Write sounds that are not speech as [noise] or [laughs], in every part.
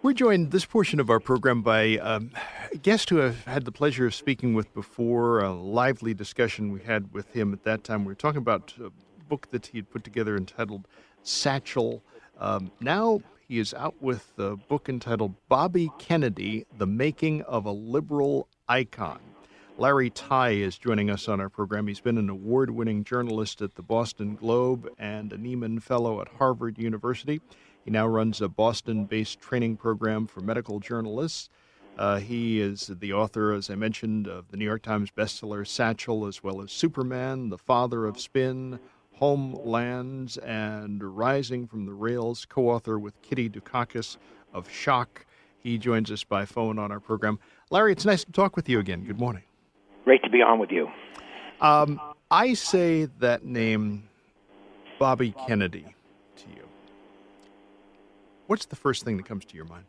We're joined this portion of our program by um, a guest who I've had the pleasure of speaking with before, a lively discussion we had with him at that time. We were talking about a book that he had put together entitled Satchel. Um, now he is out with a book entitled Bobby Kennedy The Making of a Liberal Icon. Larry Tye is joining us on our program. He's been an award winning journalist at the Boston Globe and a Nieman Fellow at Harvard University. He now runs a Boston based training program for medical journalists. Uh, he is the author, as I mentioned, of the New York Times bestseller Satchel, as well as Superman, The Father of Spin, Homelands, and Rising from the Rails, co author with Kitty Dukakis of Shock. He joins us by phone on our program. Larry, it's nice to talk with you again. Good morning. Great to be on with you. Um, I say that name, Bobby Kennedy. What's the first thing that comes to your mind?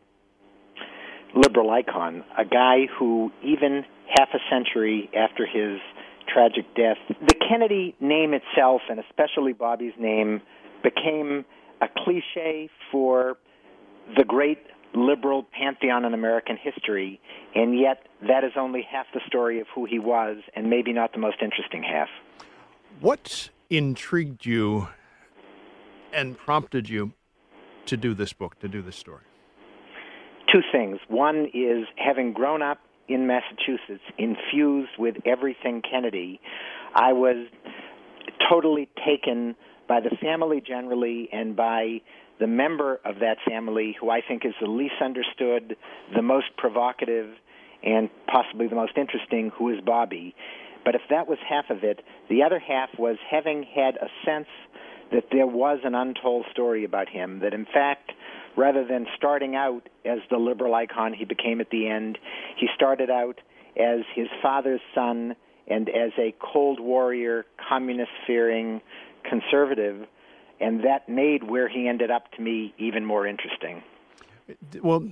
Liberal icon, a guy who, even half a century after his tragic death, the Kennedy name itself, and especially Bobby's name, became a cliche for the great liberal pantheon in American history, and yet that is only half the story of who he was, and maybe not the most interesting half. What intrigued you and prompted you to do this book, to do this story? Two things. One is having grown up in Massachusetts, infused with everything Kennedy, I was totally taken by the family generally and by the member of that family who I think is the least understood, the most provocative, and possibly the most interesting, who is Bobby. But if that was half of it, the other half was having had a sense that there was an untold story about him, that in fact, rather than starting out as the liberal icon he became at the end, he started out as his father's son and as a Cold Warrior, communist fearing conservative and that made where he ended up to me even more interesting. Well,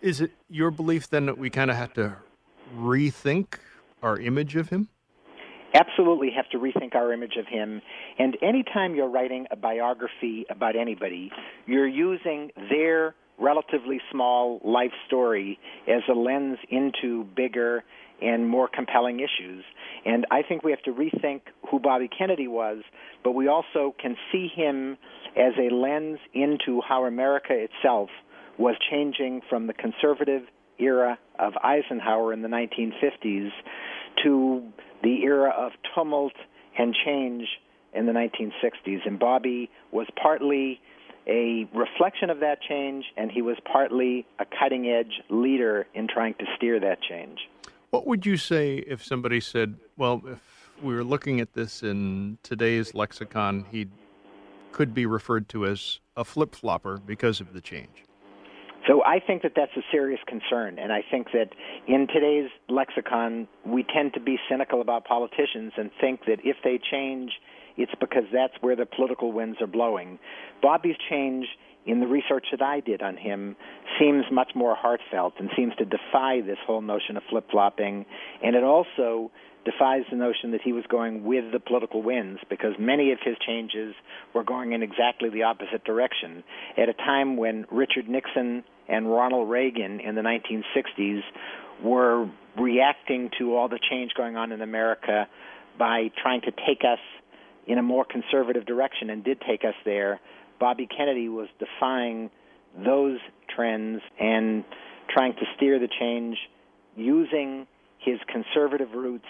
is it your belief then that we kind of have to rethink our image of him? Absolutely have to rethink our image of him. And anytime you're writing a biography about anybody, you're using their relatively small life story as a lens into bigger and more compelling issues. And I think we have to rethink who Bobby Kennedy was, but we also can see him as a lens into how America itself was changing from the conservative era of Eisenhower in the 1950s to the era of tumult and change in the 1960s. And Bobby was partly a reflection of that change, and he was partly a cutting edge leader in trying to steer that change. What would you say if somebody said, well, if we were looking at this in today's lexicon, he could be referred to as a flip flopper because of the change? So I think that that's a serious concern, and I think that in today's lexicon, we tend to be cynical about politicians and think that if they change, it's because that's where the political winds are blowing. Bobby's change in the research that I did on him seems much more heartfelt and seems to defy this whole notion of flip flopping. And it also defies the notion that he was going with the political winds because many of his changes were going in exactly the opposite direction. At a time when Richard Nixon and Ronald Reagan in the 1960s were reacting to all the change going on in America by trying to take us in a more conservative direction and did take us there Bobby Kennedy was defying those trends and trying to steer the change using his conservative roots,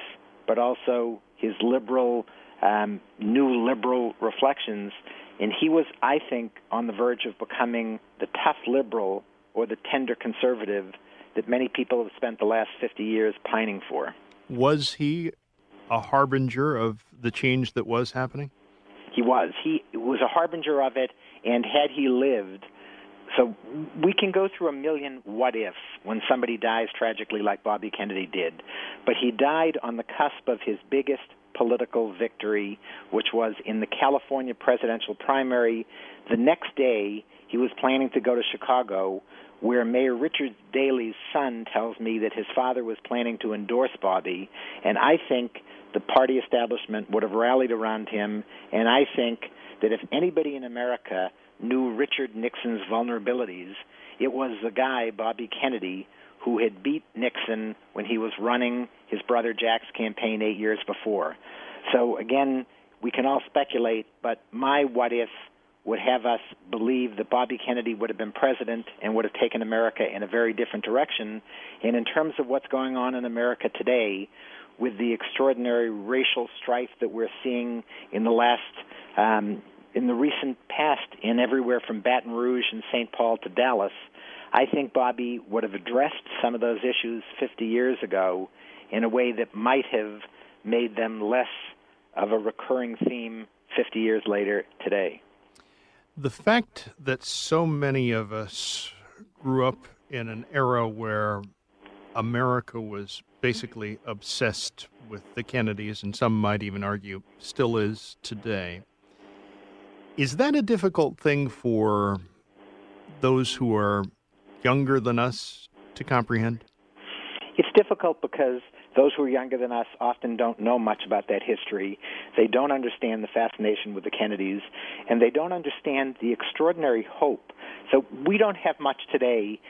but also his liberal, um, new liberal reflections. And he was, I think, on the verge of becoming the tough liberal or the tender conservative that many people have spent the last 50 years pining for. Was he a harbinger of the change that was happening? He was. He was a harbinger of it, and had he lived, so we can go through a million what ifs when somebody dies tragically like Bobby Kennedy did, but he died on the cusp of his biggest political victory, which was in the California presidential primary. The next day, he was planning to go to Chicago, where Mayor Richard Daley's son tells me that his father was planning to endorse Bobby, and I think the party establishment would have rallied around him, and I think that if anybody in America knew Richard Nixon's vulnerabilities, it was the guy, Bobby Kennedy, who had beat Nixon when he was running his brother Jack's campaign eight years before. So again, we can all speculate, but my what if would have us believe that Bobby Kennedy would have been president and would have taken America in a very different direction. And in terms of what's going on in America today, with the extraordinary racial strife that we're seeing in the last um, in the recent past in everywhere from Baton Rouge and St. Paul to Dallas, I think Bobby would have addressed some of those issues 50 years ago in a way that might have made them less of a recurring theme 50 years later today. The fact that so many of us grew up in an era where America was basically obsessed with the Kennedys, and some might even argue still is today. Is that a difficult thing for those who are younger than us to comprehend? It's difficult because those who are younger than us often don't know much about that history. They don't understand the fascination with the Kennedys, and they don't understand the extraordinary hope. So we don't have much today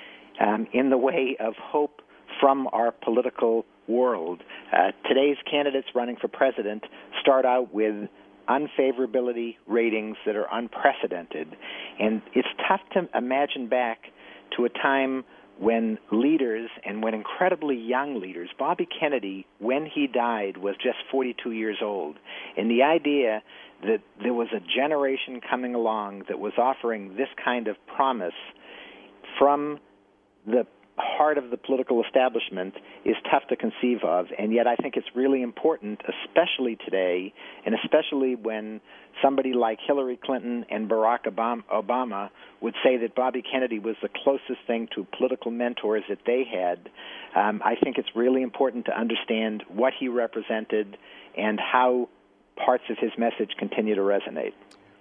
um, in the way of hope from our political world. Uh, today's candidates running for president start out with unfavorability ratings that are unprecedented. And it's tough to imagine back to a time when leaders and when incredibly young leaders, Bobby Kennedy, when he died, was just 42 years old. And the idea that there was a generation coming along that was offering this kind of promise from the heart of the political establishment is tough to conceive of, and yet I think it's really important, especially today, and especially when somebody like Hillary Clinton and Barack Obama would say that Bobby Kennedy was the closest thing to political mentors that they had. Um, I think it's really important to understand what he represented and how parts of his message continue to resonate.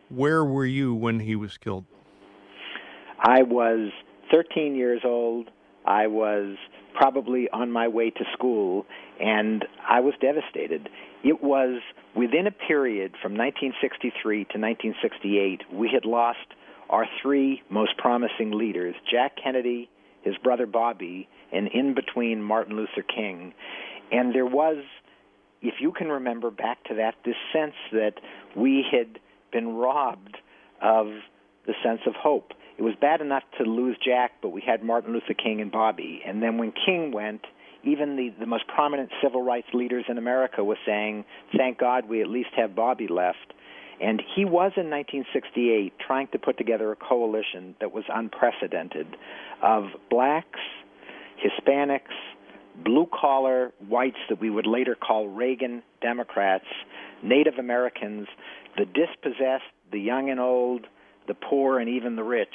Where were you when he was killed? I was 13 years old. I was probably on my way to school, and I was devastated. It was within a period from 1963 to 1968, we had lost our three most promising leaders Jack Kennedy, his brother Bobby, and in between Martin Luther King. And there was, if you can remember back to that, this sense that we had been robbed of the sense of hope it was bad enough to lose Jack, but we had Martin Luther King and Bobby. And then when King went, even the, the most prominent civil rights leaders in America were saying, thank God we at least have Bobby left. And he was in 1968 trying to put together a coalition that was unprecedented of blacks, Hispanics, blue collar whites that we would later call Reagan Democrats, Native Americans, the dispossessed, the young and old, the poor, and even the rich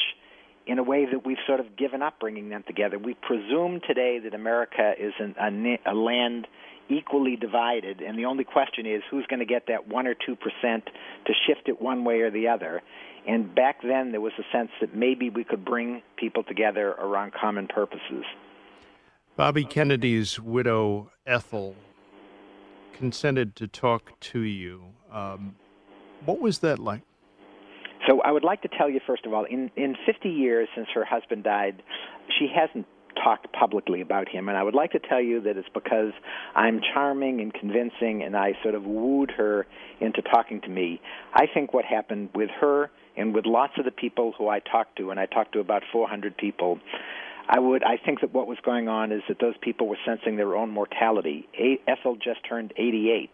in a way that we've sort of given up bringing them together. We presume today that America is an, a, a land equally divided, and the only question is who's going to get that 1 or 2% to shift it one way or the other. And back then, there was a sense that maybe we could bring people together around common purposes. Bobby Kennedy's widow, Ethel, consented to talk to you. Um, what was that like? So I would like to tell you first of all, in in 50 years since her husband died, she hasn't talked publicly about him, and I would like to tell you that it's because I'm charming and convincing, and I sort of wooed her into talking to me. I think what happened with her and with lots of the people who I talked to, and I talked to about 400 people, I would I think that what was going on is that those people were sensing their own mortality. A- Ethel just turned 88,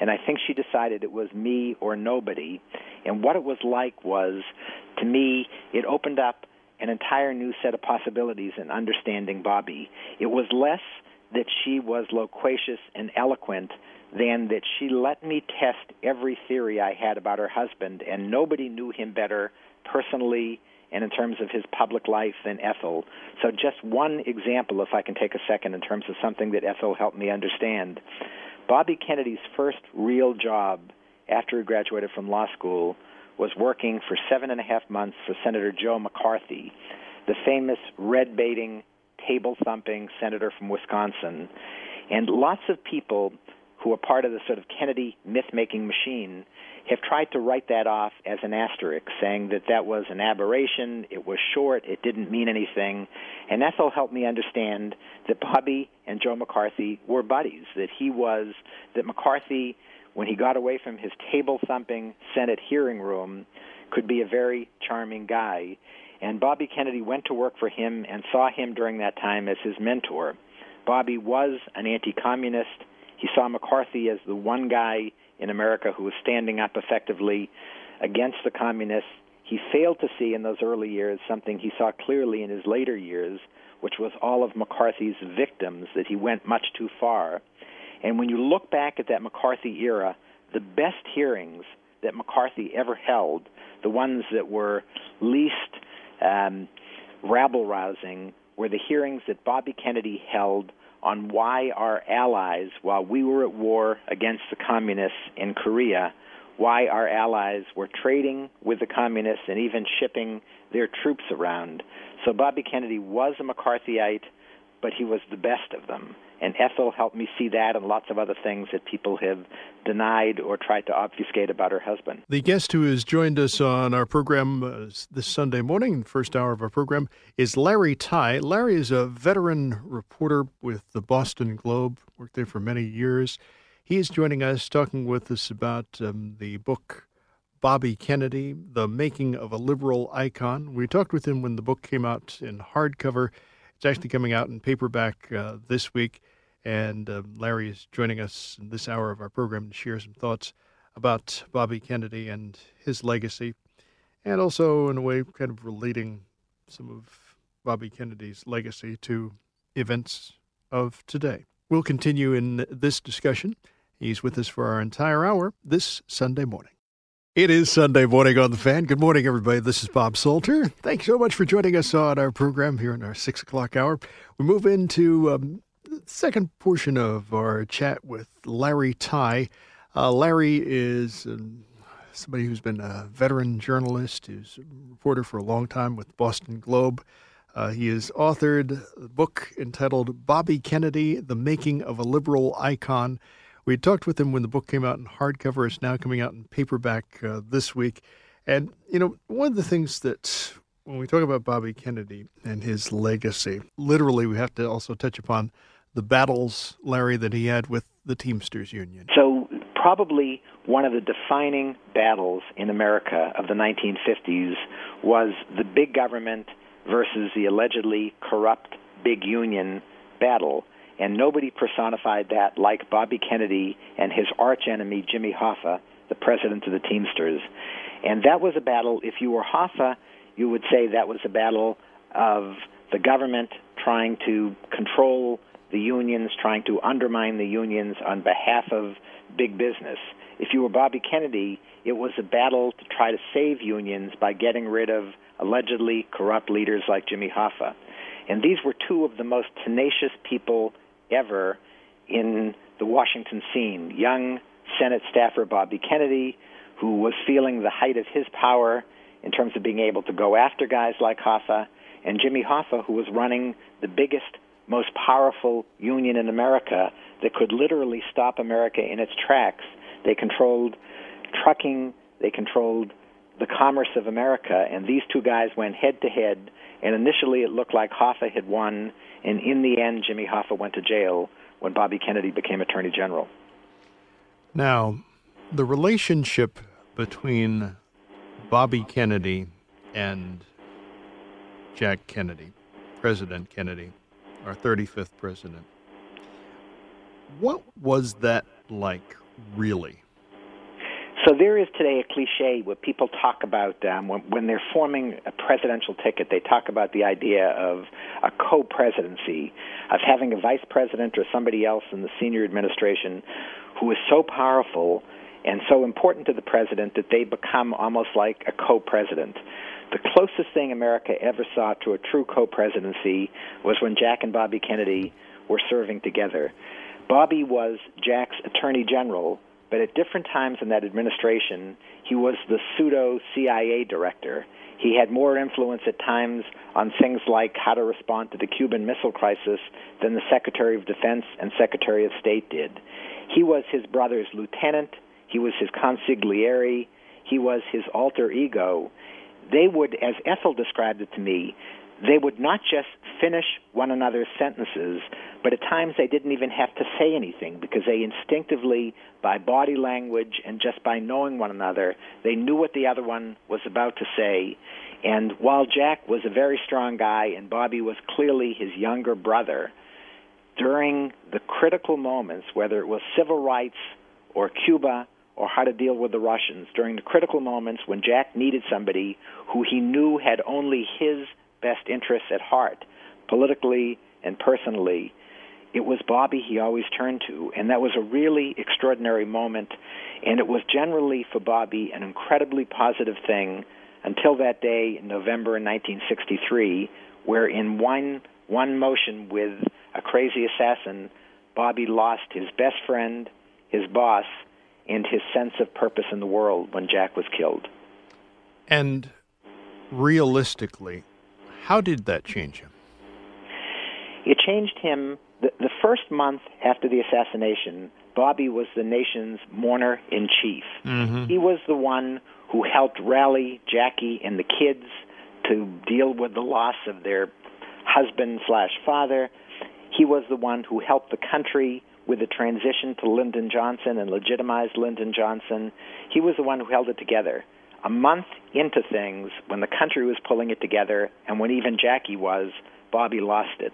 and I think she decided it was me or nobody. And what it was like was, to me, it opened up an entire new set of possibilities in understanding Bobby. It was less that she was loquacious and eloquent than that she let me test every theory I had about her husband, and nobody knew him better personally and in terms of his public life than Ethel. So, just one example, if I can take a second, in terms of something that Ethel helped me understand. Bobby Kennedy's first real job after he graduated from law school was working for seven and a half months for Senator Joe McCarthy, the famous red baiting, table thumping senator from Wisconsin. And lots of people who are part of the sort of Kennedy myth making machine have tried to write that off as an asterisk, saying that that was an aberration, it was short, it didn't mean anything. And Ethel helped me understand that Bobby and Joe McCarthy were buddies, that he was, that McCarthy, when he got away from his table thumping Senate hearing room, could be a very charming guy. And Bobby Kennedy went to work for him and saw him during that time as his mentor. Bobby was an anti communist. He saw McCarthy as the one guy in America who was standing up effectively against the communists. He failed to see in those early years something he saw clearly in his later years, which was all of McCarthy's victims, that he went much too far. And when you look back at that McCarthy era, the best hearings that McCarthy ever held, the ones that were least um, rabble rousing, were the hearings that Bobby Kennedy held on why our allies, while we were at war against the communists in Korea, why our allies were trading with the communists and even shipping their troops around. So Bobby Kennedy was a McCarthyite, but he was the best of them. And Ethel helped me see that and lots of other things that people have denied or tried to obfuscate about her husband. The guest who has joined us on our program uh, this Sunday morning, first hour of our program, is Larry Tye. Larry is a veteran reporter with the Boston Globe, worked there for many years. He is joining us, talking with us about um, the book Bobby Kennedy, The Making of a Liberal Icon. We talked with him when the book came out in hardcover. It's actually coming out in paperback uh, this week, and uh, Larry is joining us in this hour of our program to share some thoughts about Bobby Kennedy and his legacy, and also, in a way, kind of relating some of Bobby Kennedy's legacy to events of today. We'll continue in this discussion. He's with us for our entire hour this Sunday morning. It is Sunday morning on the fan. Good morning, everybody. This is Bob Salter. Thanks so much for joining us on our program here in our six o'clock hour. We move into um, the second portion of our chat with Larry Tye. Uh, Larry is um, somebody who's been a veteran journalist, who's a reporter for a long time with Boston Globe. Uh, he has authored a book entitled Bobby Kennedy The Making of a Liberal Icon. We talked with him when the book came out in hardcover. It's now coming out in paperback uh, this week. And, you know, one of the things that when we talk about Bobby Kennedy and his legacy, literally we have to also touch upon the battles, Larry, that he had with the Teamsters Union. So, probably one of the defining battles in America of the 1950s was the big government versus the allegedly corrupt big union battle and nobody personified that like Bobby Kennedy and his archenemy Jimmy Hoffa, the president of the Teamsters. And that was a battle. If you were Hoffa, you would say that was a battle of the government trying to control the unions, trying to undermine the unions on behalf of big business. If you were Bobby Kennedy, it was a battle to try to save unions by getting rid of allegedly corrupt leaders like Jimmy Hoffa. And these were two of the most tenacious people ever in the Washington scene. Young Senate staffer Bobby Kennedy, who was feeling the height of his power in terms of being able to go after guys like Hoffa, and Jimmy Hoffa, who was running the biggest, most powerful union in America that could literally stop America in its tracks. They controlled trucking, they controlled the commerce of America, and these two guys went head to head. And initially, it looked like Hoffa had won, and in the end, Jimmy Hoffa went to jail when Bobby Kennedy became Attorney General. Now, the relationship between Bobby Kennedy and Jack Kennedy, President Kennedy, our 35th president, what was that like, really? So there is today a cliche where people talk about um, when, when they're forming a presidential ticket, they talk about the idea of a co-presidency, of having a vice president or somebody else in the senior administration who is so powerful and so important to the president that they become almost like a co-president. The closest thing America ever saw to a true co presidency was when Jack and Bobby Kennedy were serving together. Bobby was Jack's attorney general, but at different times in that administration, he was the pseudo CIA director. He had more influence at times on things like how to respond to the Cuban Missile Crisis than the Secretary of Defense and Secretary of State did. He was his brother's lieutenant, he was his consigliere, he was his alter ego. They would, as Ethel described it to me, they would not just finish one another's sentences, but at times they didn't even have to say anything because they instinctively, by body language and just by knowing one another, they knew what the other one was about to say. And while Jack was a very strong guy and Bobby was clearly his younger brother, during the critical moments, whether it was civil rights or Cuba or how to deal with the Russians, during the critical moments when Jack needed somebody who he knew had only his best interests at heart, politically and personally, it was Bobby he always turned to. And that was a really extraordinary moment. And it was generally for Bobby an incredibly positive thing until that day in November 1963, where in one, one motion with a crazy assassin, Bobby lost his best friend, his boss, and his sense of purpose in the world when Jack was killed. And realistically, how did that change him? It changed him. The, the first month after the assassination, Bobby was the nation's mourner in chief. Mm-hmm. He was the one who helped rally Jackie and the kids to deal with the loss of their husband slash father. He was the one who helped the country with the transition to Lyndon Johnson and legitimized Lyndon Johnson. He was the one who held it together a month into things, when the country was pulling it together, and when even Jackie was, Bobby lost it.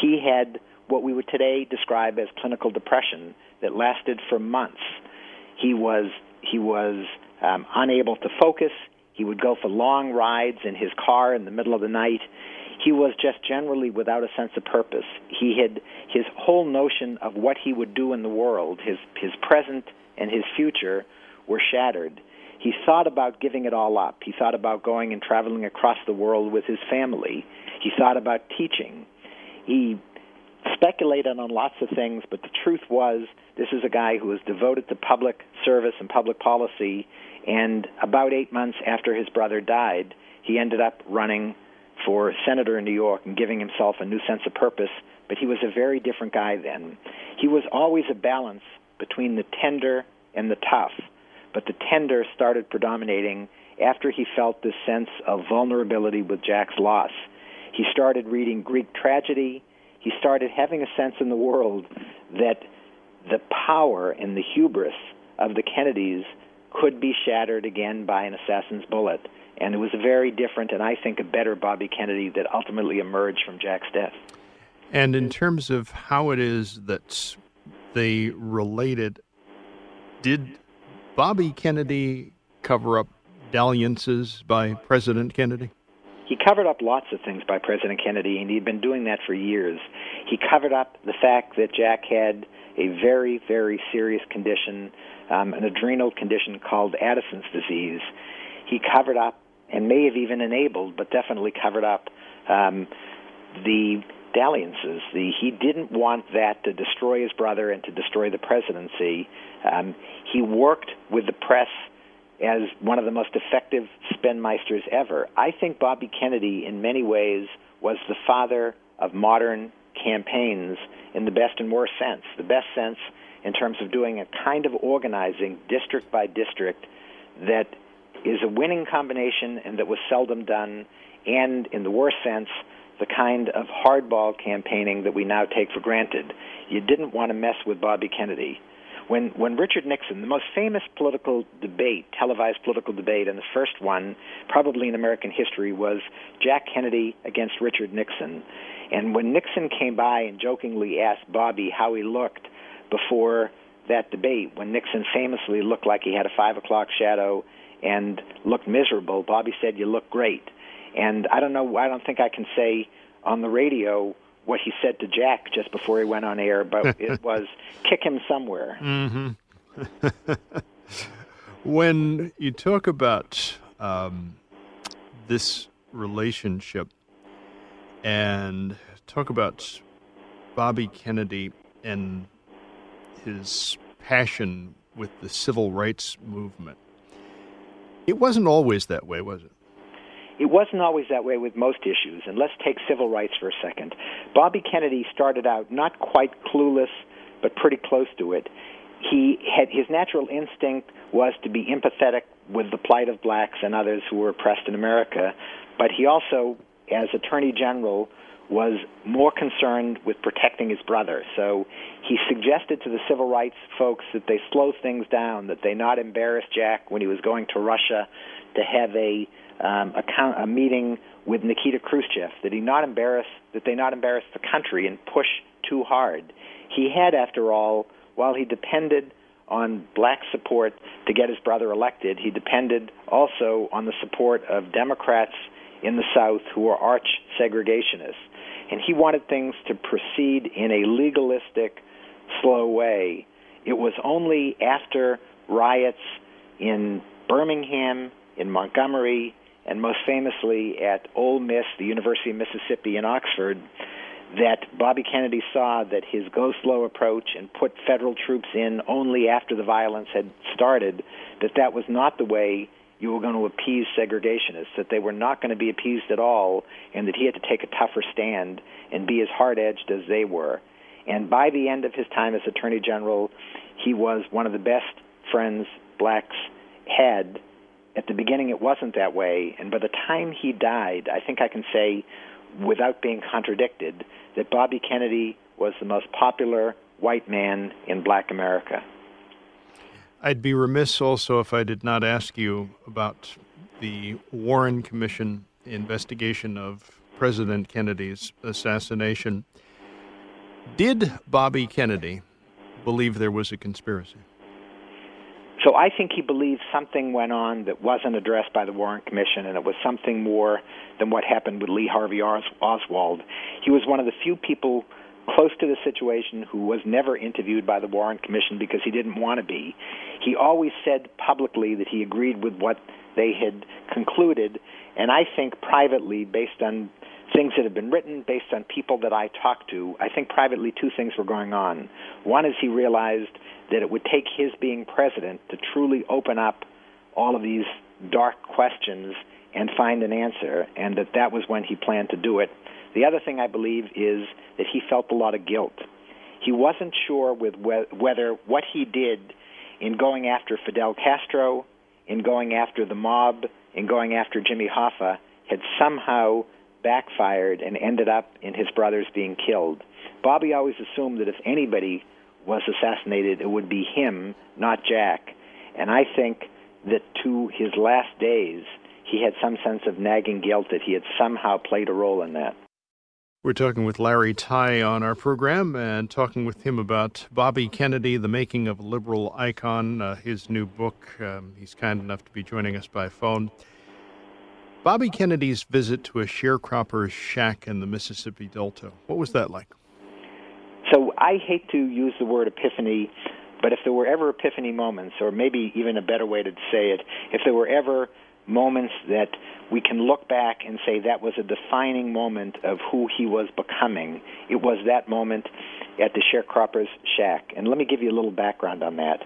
He had what we would today describe as clinical depression that lasted for months. He was he was um, unable to focus. He would go for long rides in his car in the middle of the night. He was just generally without a sense of purpose. He had his whole notion of what he would do in the world, his his present and his future, were shattered he thought about giving it all up. He thought about going and traveling across the world with his family. He thought about teaching. He speculated on lots of things, but the truth was this is a guy who was devoted to public service and public policy. And about eight months after his brother died, he ended up running for senator in New York and giving himself a new sense of purpose. But he was a very different guy then. He was always a balance between the tender and the tough but the tender started predominating after he felt this sense of vulnerability with Jack's loss. He started reading Greek tragedy. He started having a sense in the world that the power and the hubris of the Kennedys could be shattered again by an assassin's bullet. And it was a very different and I think a better Bobby Kennedy that ultimately emerged from Jack's death. And in terms of how it is that they related, did Bobby Kennedy cover up dalliances by President Kennedy? He covered up lots of things by President Kennedy, and he'd been doing that for years. He covered up the fact that Jack had a very, very serious condition, um, an adrenal condition called Addison's disease. He covered up and may have even enabled, but definitely covered up um, the dalliances. The, he didn't want that to destroy his brother and to destroy the presidency. Um, he worked with the press as one of the most effective spinmeisters ever. I think Bobby Kennedy, in many ways, was the father of modern campaigns in the best and worst sense. The best sense in terms of doing a kind of organizing district by district that is a winning combination and that was seldom done, and in the worst sense, the kind of hardball campaigning that we now take for granted. You didn't want to mess with Bobby Kennedy. When when Richard Nixon, the most famous political debate, televised political debate, and the first one probably in American history was Jack Kennedy against Richard Nixon. And when Nixon came by and jokingly asked Bobby how he looked before that debate, when Nixon famously looked like he had a five o'clock shadow and looked miserable, Bobby said, "You look great." And I don't know. I don't think I can say on the radio what he said to Jack just before he went on air, but [laughs] it was kick him somewhere. Mm-hmm. [laughs] when you talk about um, this relationship and talk about Bobby Kennedy and his passion with the civil rights movement. It wasn't always that way, was it? It wasn't always that way with most issues, and let's take civil rights for a second. Bobby Kennedy started out not quite clueless, but pretty close to it. He had his natural instinct was to be empathetic with the plight of blacks and others who were oppressed in America, but he also, as Attorney General, was more concerned with protecting his brother. So he suggested to the civil rights folks that they slow things down, that they not embarrass Jack when he was going to Russia to have a um, a, a meeting with Nikita Khrushchev, that he not embarrass that they not embarrass the country and push too hard. He had, after all, while he depended on black support to get his brother elected, he depended also on the support of Democrats in the South who were arch segregationists. And he wanted things to proceed in a legalistic, slow way. It was only after riots in Birmingham, in Montgomery, and most famously at Ole Miss, the University of Mississippi in Oxford, that Bobby Kennedy saw that his go slow approach and put federal troops in only after the violence had started, that that was not the way you were going to appease segregationists, that they were not going to be appeased at all, and that he had to take a tougher stand and be as hard edged as they were. And by the end of his time as Attorney General, he was one of the best friends blacks had at the beginning it wasn't that way, and by the time he died, I think I can say, without being contradicted, that Bobby Kennedy was the most popular white man in black America. I'd be remiss also if I did not ask you about the Warren Commission investigation of President Kennedy's assassination. Did Bobby Kennedy believe there was a conspiracy? So I think he believes something went on that wasn't addressed by the Warren Commission, and it was something more than what happened with Lee Harvey Oswald. He was one of the few people close to the situation who was never interviewed by the Warren Commission because he didn't want to be. He always said publicly that he agreed with what they had concluded, and I think privately, based on things that have been written, based on people that I talked to, I think privately two things were going on. One is he realized that it would take his being president to truly open up all of these dark questions and find an answer, and that that was when he planned to do it. The other thing I believe is that he felt a lot of guilt. He wasn't sure with whether what he did in going after Fidel Castro, in going after the mob, in going after Jimmy Hoffa had somehow backfired and ended up in his brothers being killed. Bobby always assumed that if anybody was assassinated, it would be him, not Jack. And I think that to his last days, he had some sense of nagging guilt that he had somehow played a role in that. We're talking with Larry Tye on our program and talking with him about Bobby Kennedy, the making of a liberal icon, uh, his new book. Um, he's kind enough to be joining us by phone. Bobby Kennedy's visit to a sharecropper's shack in the Mississippi Delta. What was that like? So I hate to use the word epiphany, but if there were ever epiphany moments, or maybe even a better way to say it, if there were ever moments that we can look back and say that was a defining moment of who he was becoming, it was that moment at the sharecropper's shack. And let me give you a little background on that.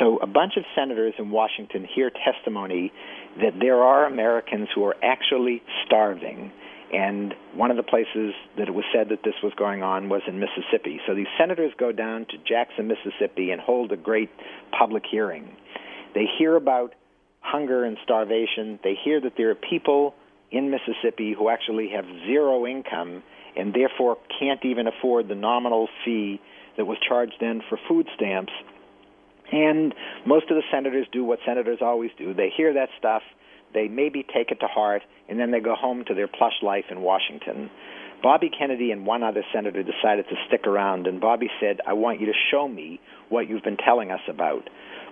So, a bunch of senators in Washington hear testimony that there are Americans who are actually starving and one of the places that it was said that this was going on was in Mississippi. So these senators go down to Jackson, Mississippi, and hold a great public hearing. They hear about hunger and starvation. They hear that there are people in Mississippi who actually have zero income and therefore can't even afford the nominal fee that was charged then for food stamps. And most of the senators do what senators always do. They hear that stuff they maybe take it to heart, and then they go home to their plush life in Washington. Bobby Kennedy and one other senator decided to stick around, and Bobby said, I want you to show me what you've been telling us about.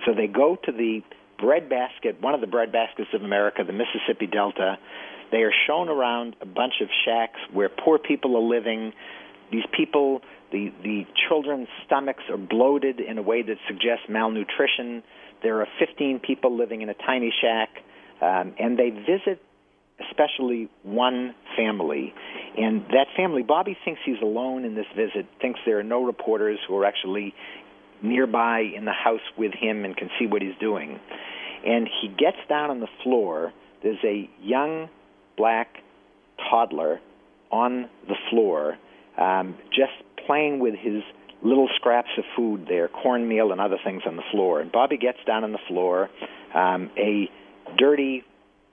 So they go to the breadbasket, one of the breadbaskets of America, the Mississippi Delta. They are shown around a bunch of shacks where poor people are living. These people, the, the children's stomachs are bloated in a way that suggests malnutrition. There are 15 people living in a tiny shack um, and they visit especially one family. And that family, Bobby thinks he's alone in this visit, thinks there are no reporters who are actually nearby in the house with him and can see what he's doing. And he gets down on the floor. There's a young black toddler on the floor, um, just playing with his little scraps of food there, cornmeal and other things on the floor. And Bobby gets down on the floor, um, a dirty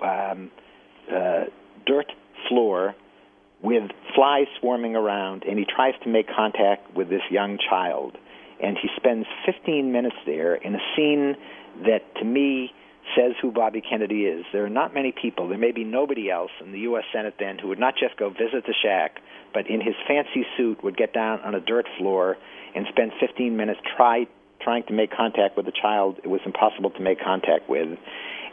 um, uh, dirt floor with flies swarming around, and he tries to make contact with this young child. And he spends 15 minutes there in a scene that, to me, says who Bobby Kennedy is. There are not many people, there may be nobody else in the U.S. Senate then who would not just go visit the shack, but in his fancy suit would get down on a dirt floor and spend 15 minutes try, trying to make contact with a child it was impossible to make contact with.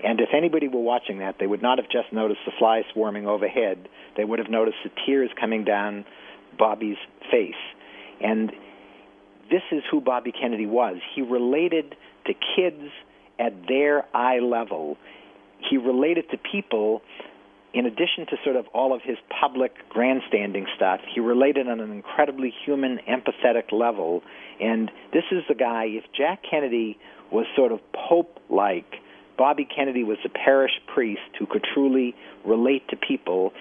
And if anybody were watching that, they would not have just noticed the flies swarming overhead. They would have noticed the tears coming down Bobby's face. And this is who Bobby Kennedy was. He related to kids at their eye level. He related to people, in addition to sort of all of his public grandstanding stuff, he related on an incredibly human, empathetic level. And this is the guy, if Jack Kennedy was sort of Pope like, Bobby Kennedy was a parish priest who could truly relate to people.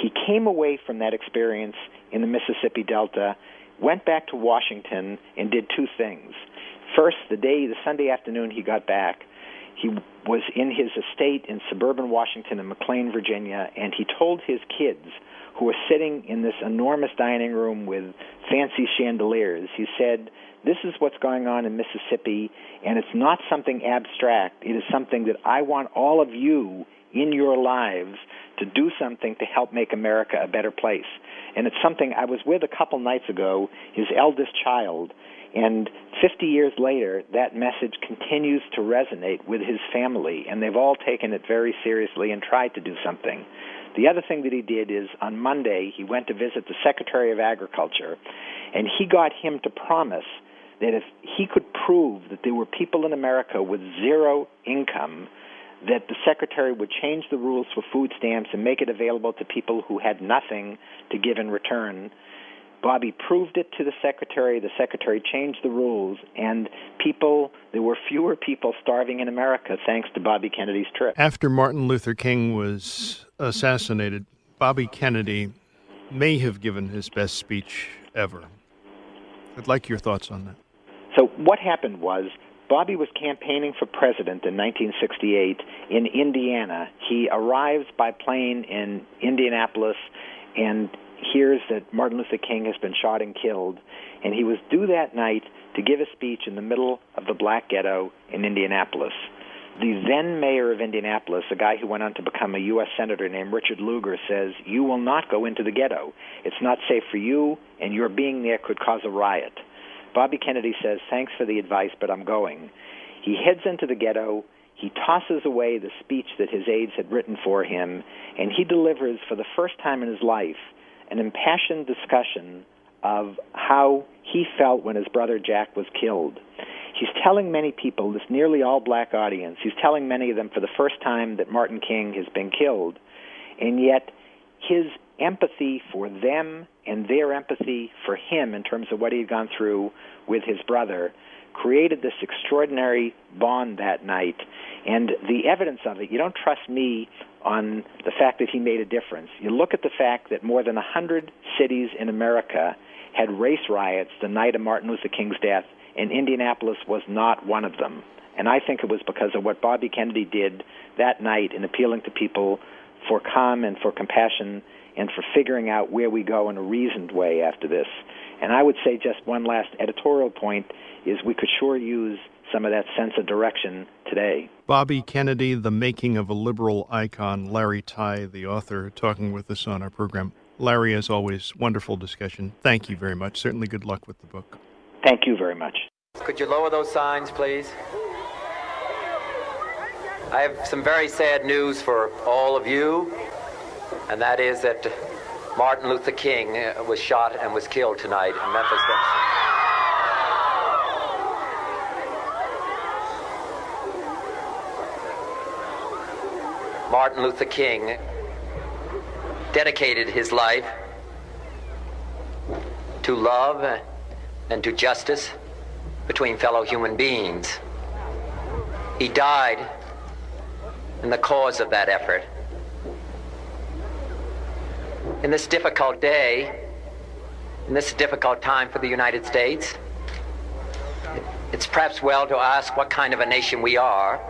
He came away from that experience in the Mississippi Delta, went back to Washington, and did two things. First, the day, the Sunday afternoon he got back, he was in his estate in suburban Washington in McLean, Virginia, and he told his kids who were sitting in this enormous dining room with fancy chandeliers, he said, This is what's going on in Mississippi, and it's not something abstract. It is something that I want all of you in your lives to do something to help make America a better place. And it's something I was with a couple nights ago, his eldest child, and 50 years later, that message continues to resonate with his family, and they've all taken it very seriously and tried to do something. The other thing that he did is on Monday, he went to visit the Secretary of Agriculture, and he got him to promise that if he could prove that there were people in America with zero income, that the secretary would change the rules for food stamps and make it available to people who had nothing to give in return Bobby proved it to the secretary. The secretary changed the rules, and people, there were fewer people starving in America thanks to Bobby Kennedy's trip. After Martin Luther King was assassinated, Bobby Kennedy may have given his best speech ever. I'd like your thoughts on that. So, what happened was Bobby was campaigning for president in 1968 in Indiana. He arrives by plane in Indianapolis, and hears that Martin Luther King has been shot and killed, and he was due that night to give a speech in the middle of the black ghetto in Indianapolis. The then mayor of Indianapolis, a guy who went on to become a U.S. Senator named Richard Lugar, says, You will not go into the ghetto. It's not safe for you, and your being there could cause a riot. Bobby Kennedy says, Thanks for the advice, but I'm going. He heads into the ghetto. He tosses away the speech that his aides had written for him, and he delivers, for the first time in his life, an impassioned discussion of how he felt when his brother Jack was killed. He's telling many people, this nearly all black audience, he's telling many of them for the first time that Martin King has been killed, and yet his empathy for them and their empathy for him in terms of what he had gone through with his brother created this extraordinary bond that night. And the evidence of it, you don't trust me on the fact that he made a difference. You look at the fact that more than 100 cities in America had race riots the night of Martin Luther King's death, and Indianapolis was not one of them. And I think it was because of what Bobby Kennedy did that night in appealing to people for calm and for compassion and for figuring out where we go in a reasoned way after this. And I would say just one last editorial point is we could sure use some of that sense of direction today. Bobby Kennedy, The Making of a Liberal Icon, Larry Tye, the author, talking with us on our program. Larry, as always, wonderful discussion. Thank you very much. Certainly good luck with the book. Thank you very much. Could you lower those signs, please? I have some very sad news for all of you, and that is that Martin Luther King uh, was shot and was killed tonight in Memphis. Martin Luther King dedicated his life to love and to justice between fellow human beings. He died in the cause of that effort. In this difficult day, in this difficult time for the United States, it's perhaps well to ask what kind of a nation we are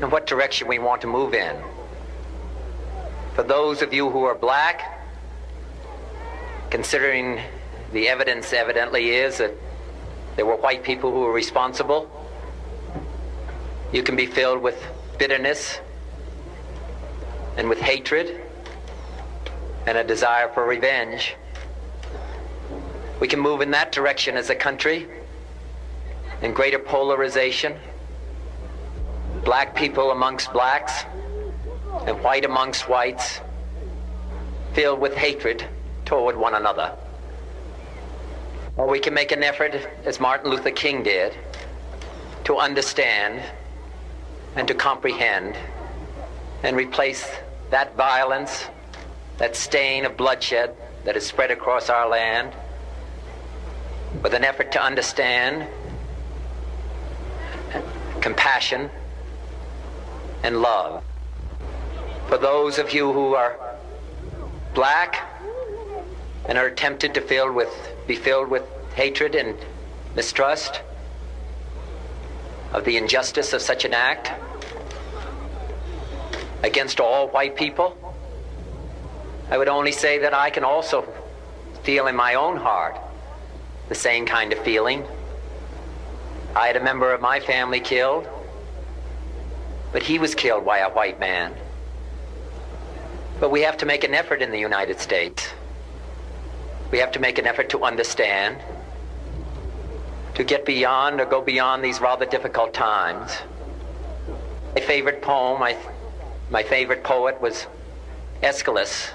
and what direction we want to move in. For those of you who are black, considering the evidence evidently is that there were white people who were responsible, you can be filled with bitterness and with hatred and a desire for revenge. We can move in that direction as a country in greater polarization, black people amongst blacks, and white amongst whites, filled with hatred toward one another. Or we can make an effort, as Martin Luther King did, to understand and to comprehend and replace that violence, that stain of bloodshed that is spread across our land with an effort to understand compassion and love. For those of you who are black and are tempted to fill with, be filled with hatred and mistrust of the injustice of such an act against all white people, I would only say that I can also feel in my own heart the same kind of feeling. I had a member of my family killed, but he was killed by a white man. But we have to make an effort in the United States. We have to make an effort to understand, to get beyond or go beyond these rather difficult times. My favorite poem, my, my favorite poet was Aeschylus.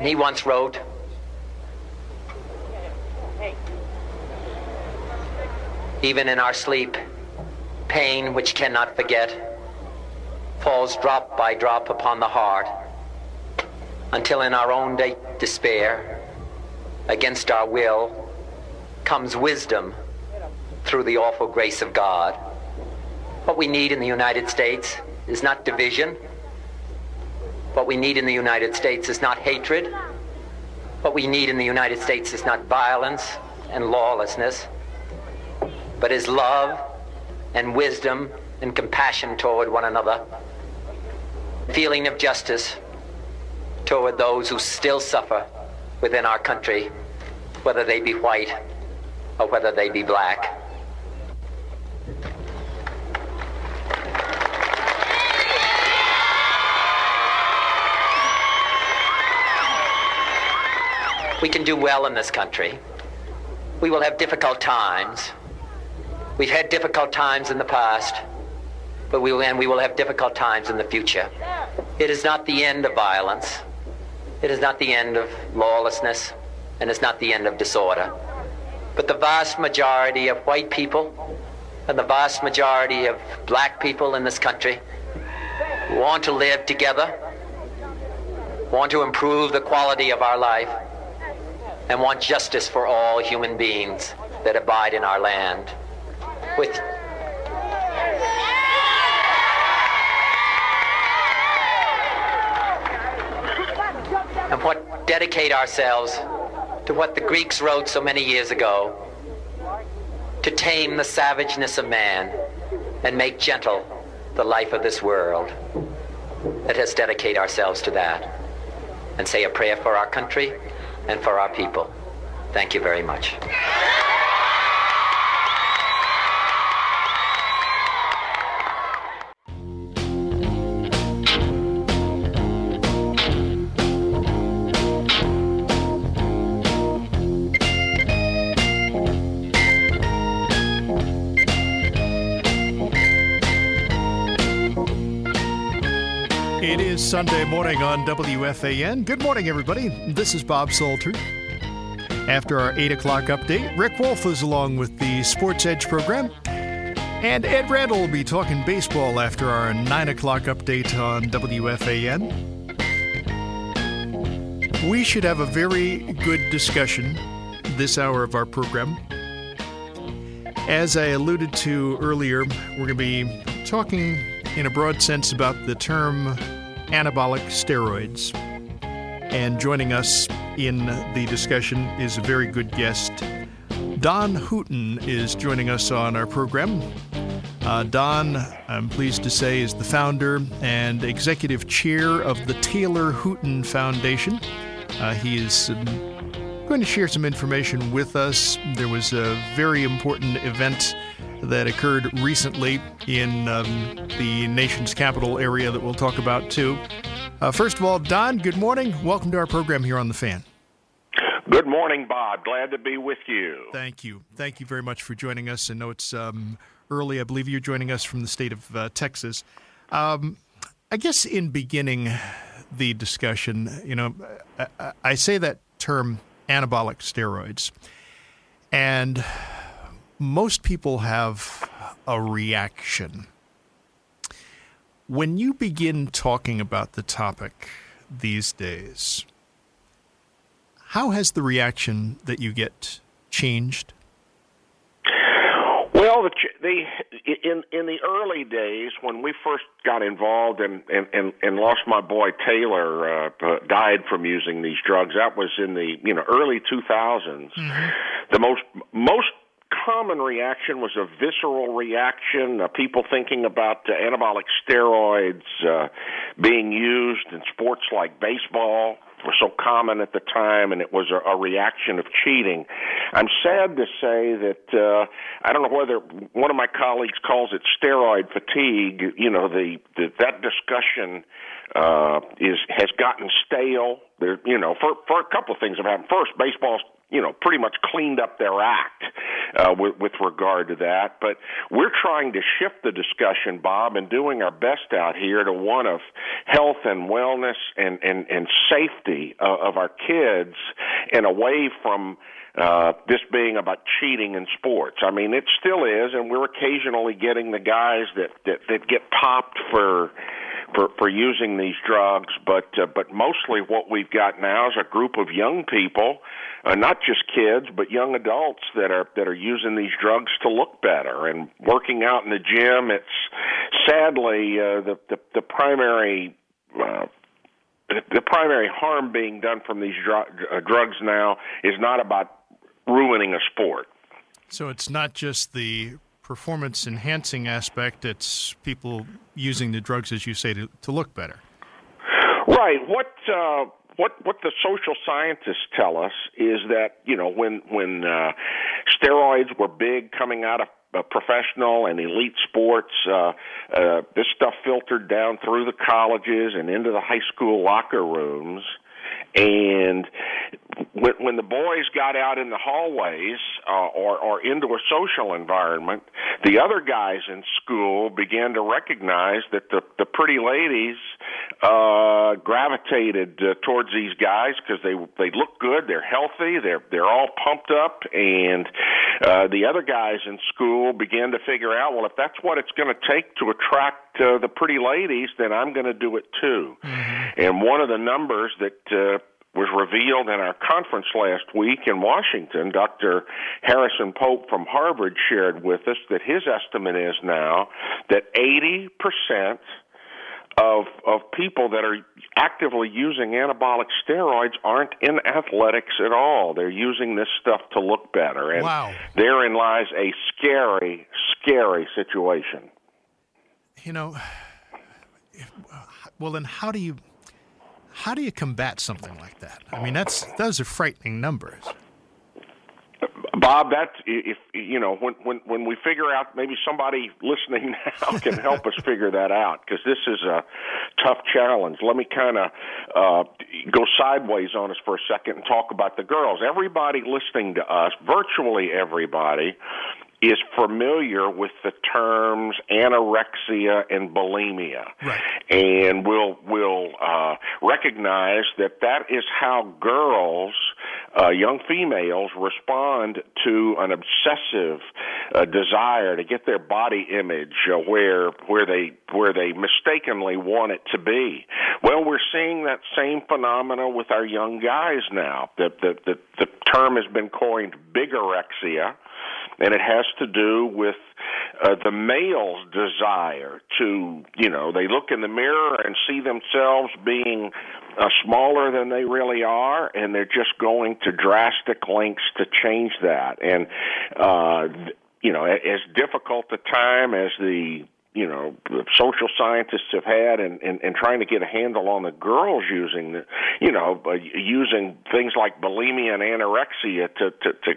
He once wrote, Even in our sleep, pain which cannot forget falls drop by drop upon the heart until in our own de- despair, against our will, comes wisdom through the awful grace of God. What we need in the United States is not division. What we need in the United States is not hatred. What we need in the United States is not violence and lawlessness but is love and wisdom and compassion toward one another, feeling of justice toward those who still suffer within our country, whether they be white or whether they be black. We can do well in this country. We will have difficult times. We've had difficult times in the past, but we will, and we will have difficult times in the future. It is not the end of violence. It is not the end of lawlessness, and it's not the end of disorder. But the vast majority of white people and the vast majority of black people in this country want to live together, want to improve the quality of our life, and want justice for all human beings that abide in our land with and what dedicate ourselves to what the Greeks wrote so many years ago to tame the savageness of man and make gentle the life of this world. Let us dedicate ourselves to that and say a prayer for our country and for our people. Thank you very much. Sunday morning on WFAN. Good morning, everybody. This is Bob Salter. After our 8 o'clock update, Rick Wolff is along with the Sports Edge program. And Ed Randall will be talking baseball after our 9 o'clock update on WFAN. We should have a very good discussion this hour of our program. As I alluded to earlier, we're going to be talking in a broad sense about the term anabolic steroids. And joining us in the discussion is a very good guest. Don Hooton is joining us on our program. Uh, Don, I'm pleased to say, is the founder and executive chair of the Taylor Hooton Foundation. Uh, he is um, going to share some information with us. There was a very important event that occurred recently in um, the nation's capital area that we'll talk about too. Uh, first of all, Don, good morning. Welcome to our program here on The Fan. Good morning, Bob. Glad to be with you. Thank you. Thank you very much for joining us. I know it's um, early. I believe you're joining us from the state of uh, Texas. Um, I guess in beginning the discussion, you know, I, I say that term anabolic steroids, and most people have a reaction. When you begin talking about the topic these days, how has the reaction that you get changed? Well, the, the in in the early days when we first got involved and and and, and lost my boy Taylor uh, died from using these drugs. That was in the you know early 2000s. Mm-hmm. The most most common reaction was a visceral reaction. Uh, people thinking about uh, anabolic steroids uh, being used in sports like baseball were so common at the time, and it was a, a reaction of cheating. I'm sad to say that uh, I don't know whether one of my colleagues calls it steroid fatigue. You know, the, the that discussion uh, is has gotten stale. There, you know, for for a couple of things have happened. First, baseball's you know, pretty much cleaned up their act uh, with, with regard to that. But we're trying to shift the discussion, Bob, and doing our best out here to one of health and wellness and and, and safety uh, of our kids, and away from uh, this being about cheating in sports. I mean, it still is, and we're occasionally getting the guys that that, that get popped for for for using these drugs, but uh, but mostly what we've got now is a group of young people, uh, not just kids, but young adults that are that are using these drugs to look better and working out in the gym. It's sadly uh, the, the the primary. Uh, the primary harm being done from these dr- uh, drugs now is not about ruining a sport. So it's not just the performance enhancing aspect, it's people using the drugs, as you say, to, to look better. Right. What uh, what what the social scientists tell us is that you know when when uh, steroids were big coming out of uh, professional and elite sports. Uh, uh, this stuff filtered down through the colleges and into the high school locker rooms. And when, when the boys got out in the hallways uh, or, or into a social environment, the other guys in school began to recognize that the, the pretty ladies uh, gravitated uh, towards these guys because they they look good, they're healthy, they're they're all pumped up, and uh, the other guys in school began to figure out, well, if that's what it's going to take to attract uh, the pretty ladies, then I'm going to do it too. Mm-hmm. And one of the numbers that uh, was revealed in our conference last week in Washington. Dr. Harrison Pope from Harvard shared with us that his estimate is now that 80% of of people that are actively using anabolic steroids aren't in athletics at all. They're using this stuff to look better, and wow. therein lies a scary, scary situation. You know, well, then how do you how do you combat something like that? I mean, that's those are frightening numbers. Bob, that's if you know when when when we figure out maybe somebody listening [laughs] now can help us figure that out because this is a tough challenge. Let me kind of uh, go sideways on us for a second and talk about the girls. Everybody listening to us, virtually everybody, is familiar with the terms anorexia and bulimia, right. and will will uh, recognize that that is how girls, uh, young females, respond to an obsessive uh, desire to get their body image uh, where where they where they mistakenly want it to be. Well, we're seeing that same phenomena with our young guys now. The the the, the term has been coined bigorexia and it has to do with uh, the male's desire to, you know, they look in the mirror and see themselves being uh, smaller than they really are, and they're just going to drastic lengths to change that. And, uh, you know, as difficult a time as the you know social scientists have had and and, and trying to get a handle on the girls using the you know uh, using things like bulimia and anorexia to to to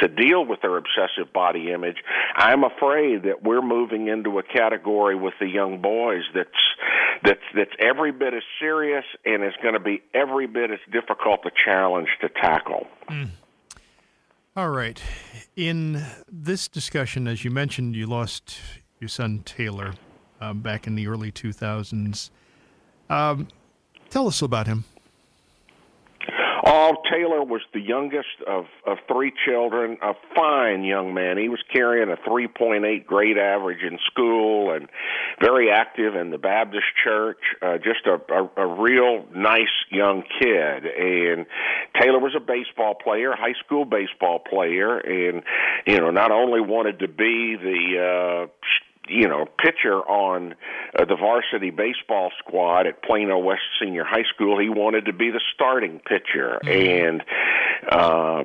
to deal with their obsessive body image. I'm afraid that we're moving into a category with the young boys that's that's that's every bit as serious and is going to be every bit as difficult a challenge to tackle. Mm. All right. In this discussion, as you mentioned, you lost your son Taylor um, back in the early 2000s. Um, tell us about him. Oh, Taylor was the youngest of of three children. A fine young man. He was carrying a 3.8 grade average in school and very active in the Baptist church. Uh, just a, a a real nice young kid. And Taylor was a baseball player, high school baseball player, and you know not only wanted to be the uh you know pitcher on uh, the varsity baseball squad at Plano West Senior High School. He wanted to be the starting pitcher mm-hmm. and uh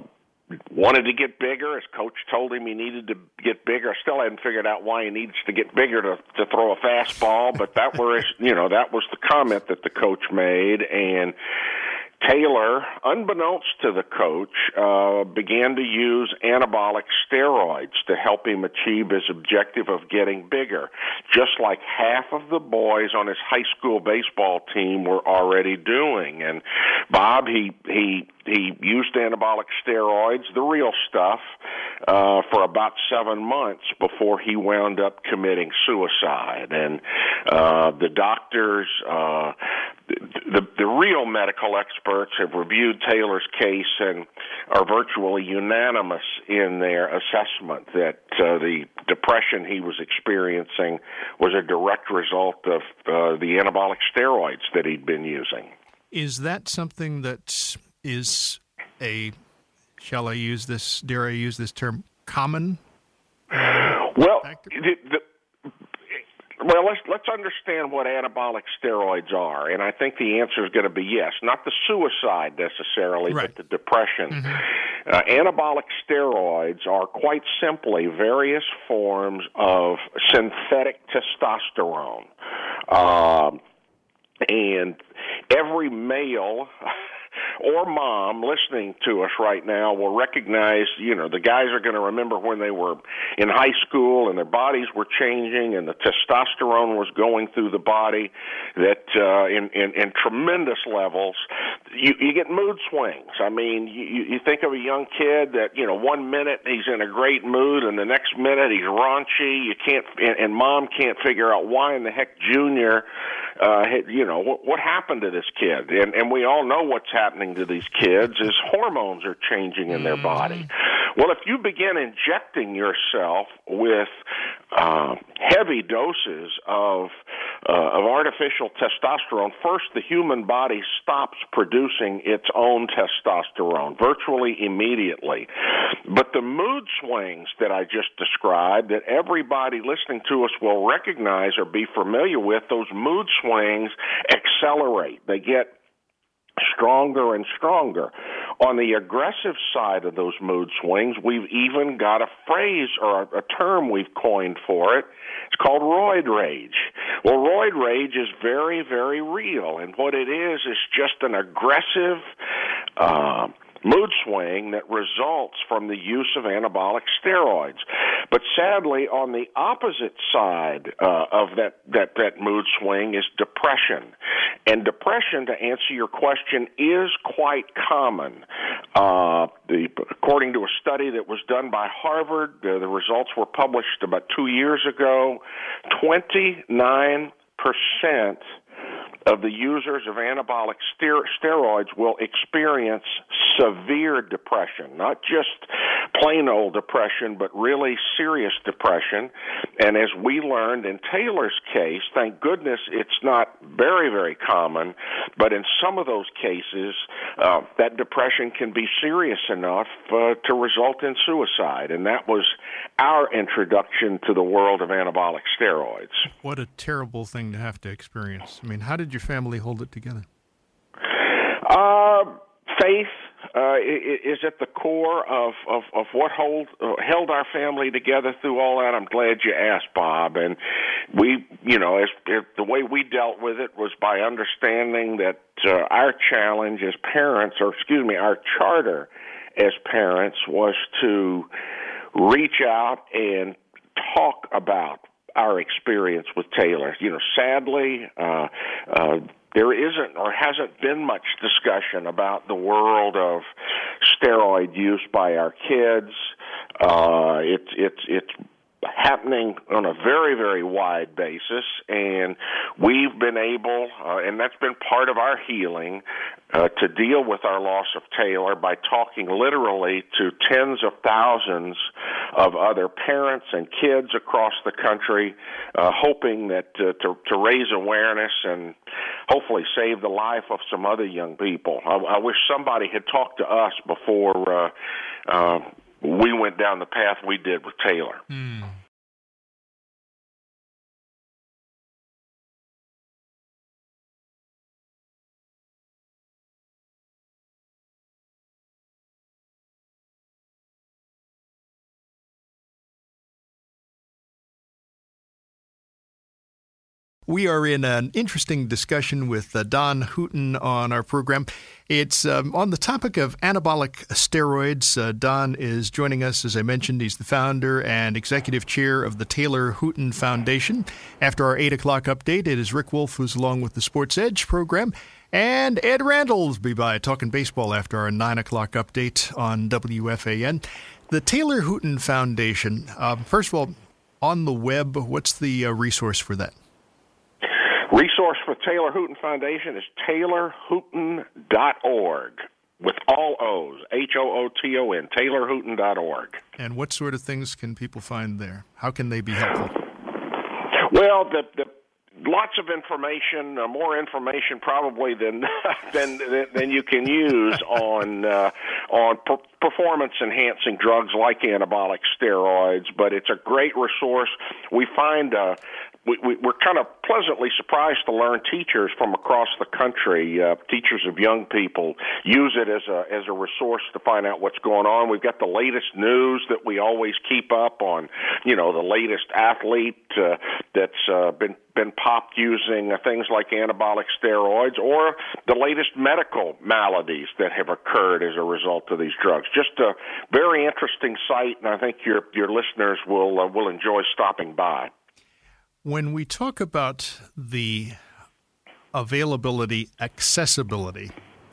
wanted to get bigger. His coach told him he needed to get bigger. I still hadn't figured out why he needs to get bigger to to throw a fastball, but that was [laughs] you know that was the comment that the coach made and Taylor, unbeknownst to the coach, uh, began to use anabolic steroids to help him achieve his objective of getting bigger, just like half of the boys on his high school baseball team were already doing. And Bob, he he he used anabolic steroids, the real stuff, uh, for about seven months before he wound up committing suicide. And uh, the doctors, uh, the the real medical experts have reviewed Taylor's case and are virtually unanimous in their assessment that uh, the depression he was experiencing was a direct result of uh, the anabolic steroids that he'd been using. Is that something that is a shall I use this dare I use this term common? Uh, well, the, the, well, let's let's understand what anabolic steroids are, and I think the answer is going to be yes. Not the suicide necessarily, right. but the depression. Mm-hmm. Uh, anabolic steroids are quite simply various forms of synthetic testosterone, um, and every male [laughs] or mom listening to us right now will recognize, you know, the guys are going to remember when they were in high school and their bodies were changing and the testosterone was going through the body that uh, in, in, in tremendous levels. You, you get mood swings. I mean, you, you think of a young kid that, you know, one minute he's in a great mood and the next minute he's raunchy. You can't, and, and mom can't figure out why in the heck Junior uh, you know, what, what happened to this kid? And, and we all know what's happening to these kids is hormones are changing in their body. Mm-hmm. Well, if you begin injecting yourself with uh, heavy doses of uh, of artificial testosterone, first the human body stops producing its own testosterone virtually immediately. But the mood swings that I just described, that everybody listening to us will recognize or be familiar with, those mood swings accelerate. They get stronger and stronger. On the aggressive side of those mood swings, we've even got a phrase or a, term we've coined for it. It's called roid rage. Well, roid rage is very, very real, and what it is is just an aggressive, uh, mood swing that results from the use of anabolic steroids. But sadly, on the opposite side uh, of that, that, that mood swing is depression. And depression, to answer your question, is quite common. Uh, the, according to a study that was done by Harvard, uh, the results were published about two years ago. 29% of the users of anabolic steroids will experience severe depression, not just plain old depression, but really serious depression. And as we learned in Taylor's case, thank goodness it's not very, very common, but in some of those cases, uh, that depression can be serious enough uh, to result in suicide. And that was our introduction to the world of anabolic steroids. What a terrible thing to have to experience. I mean, how did your family hold it together? Uh, faith uh, is at the core of of, of what hold uh, held our family together through all that. I'm glad you asked, Bob. And we, you know, as, as the way we dealt with it was by understanding that uh, our challenge as parents, or excuse me, our charter as parents, was to reach out and talk about our experience with Taylor. You know, sadly, uh, uh, there isn't or hasn't been much discussion about the world of steroid use by our kids. Uh, it's it's it's happening on a very, very wide basis, and we've been able, uh, and that's been part of our healing, uh, to deal with our loss of Taylor by talking literally to tens of thousands of other parents and kids across the country, uh, hoping that uh, to, to raise awareness and hopefully save the life of some other young people. I, I wish somebody had talked to us before. We went down the path we did with Taylor. Mm. We are in an interesting discussion with uh, Don Hooton on our program. It's um, on the topic of anabolic steroids. Uh, Don is joining us, as I mentioned. He's the founder and executive chair of the Taylor Hooton Foundation. After our 8 o'clock update, it is Rick Wolff, who's along with the Sports Edge program. And Ed Randall will be by talking baseball after our 9 o'clock update on WFAN. The Taylor Hooton Foundation, uh, first of all, on the web, what's the uh, resource for that? Resource for Taylor Hooton Foundation is taylorhooton.org with all O's, H O O T O N, taylorhooton.org. And what sort of things can people find there? How can they be helpful? Well, the, the lots of information, uh, more information probably than [laughs] than than you can use [laughs] on uh, on per- performance enhancing drugs like anabolic steroids. But it's a great resource. We find uh, we, we, we're kind of pleasantly surprised to learn teachers from across the country, uh, teachers of young people, use it as a as a resource to find out what's going on. We've got the latest news that we always keep up on, you know, the latest athlete uh, that's uh, been been popped using uh, things like anabolic steroids, or the latest medical maladies that have occurred as a result of these drugs. Just a very interesting site, and I think your your listeners will uh, will enjoy stopping by. When we talk about the availability, accessibility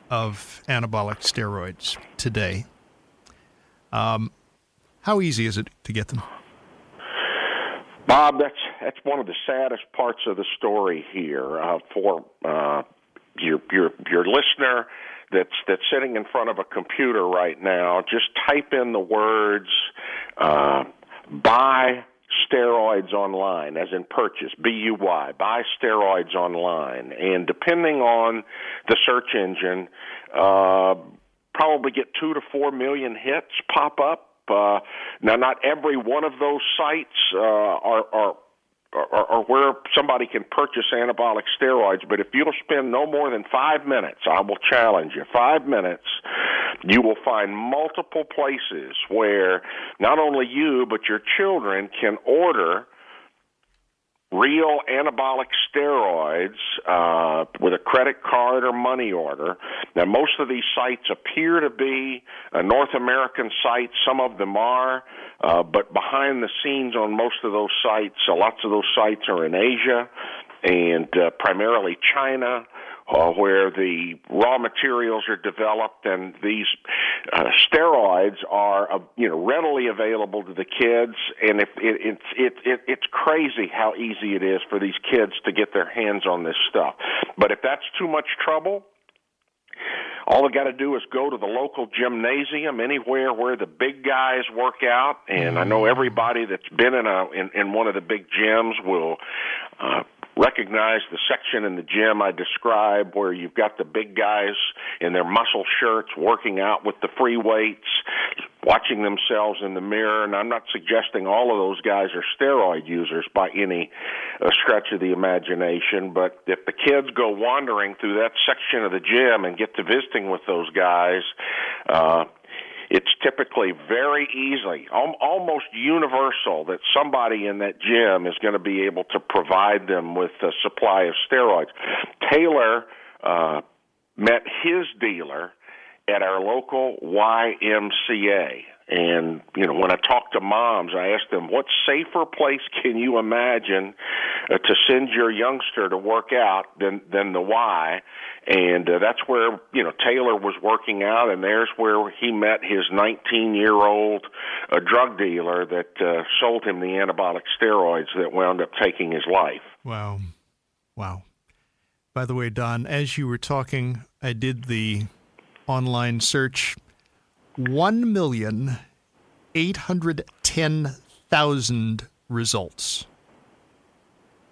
of anabolic steroids today, um, how easy is it to get them? Bob, that's that's one of the saddest parts of the story here uh, for uh, your your your listener that's that's sitting in front of a computer right now. Just type in the words uh, "buy steroids online, as in purchase, B U Y, buy steroids online. And depending on the search engine, uh, probably get two to four million hits pop up. Uh, now, not every one of those sites uh, are, are or, or where somebody can purchase anabolic steroids, but if you'll spend no more than five minutes, I will challenge you, five minutes, you will find multiple places where not only you, but your children can order real anabolic steroids uh, with a credit card or money order. Now, most of these sites appear to be uh, North American sites. Some of them are, uh, but behind the scenes on most of those sites, uh, lots of those sites are in Asia and uh, primarily China. Uh, where the raw materials are developed and these uh, steroids are uh, you know readily available to the kids. And if it, it's it, it it's crazy how easy it is for these kids to get their hands on this stuff. But if that's too much trouble all they got to do is go to the local gymnasium, anywhere where the big guys work out. And I know everybody that's been in a in, in one of the big gyms will uh, recognize the section in the gym I described where you've got the big guys in their muscle shirts working out with the free weights, watching themselves in the mirror. And I'm not suggesting all of those guys are steroid users by any uh, stretch of the imagination, but if the kids go wandering through that section of the gym and get to visiting with those guys, uh, it's typically very easily, almost universal, that somebody in that gym is going to be able to provide them with a supply of steroids. Taylor uh, met his dealer at our local YMCA. And, you know, when I talk to moms, I ask them, what safer place can you imagine uh, to send your youngster to work out than, than the Y? And uh, that's where, you know, Taylor was working out, and there's where he met his 19 year old uh, drug dealer that uh, sold him the anabolic steroids that wound up taking his life. Wow. Wow. By the way, Don, as you were talking, I did the online search 1,810,000 results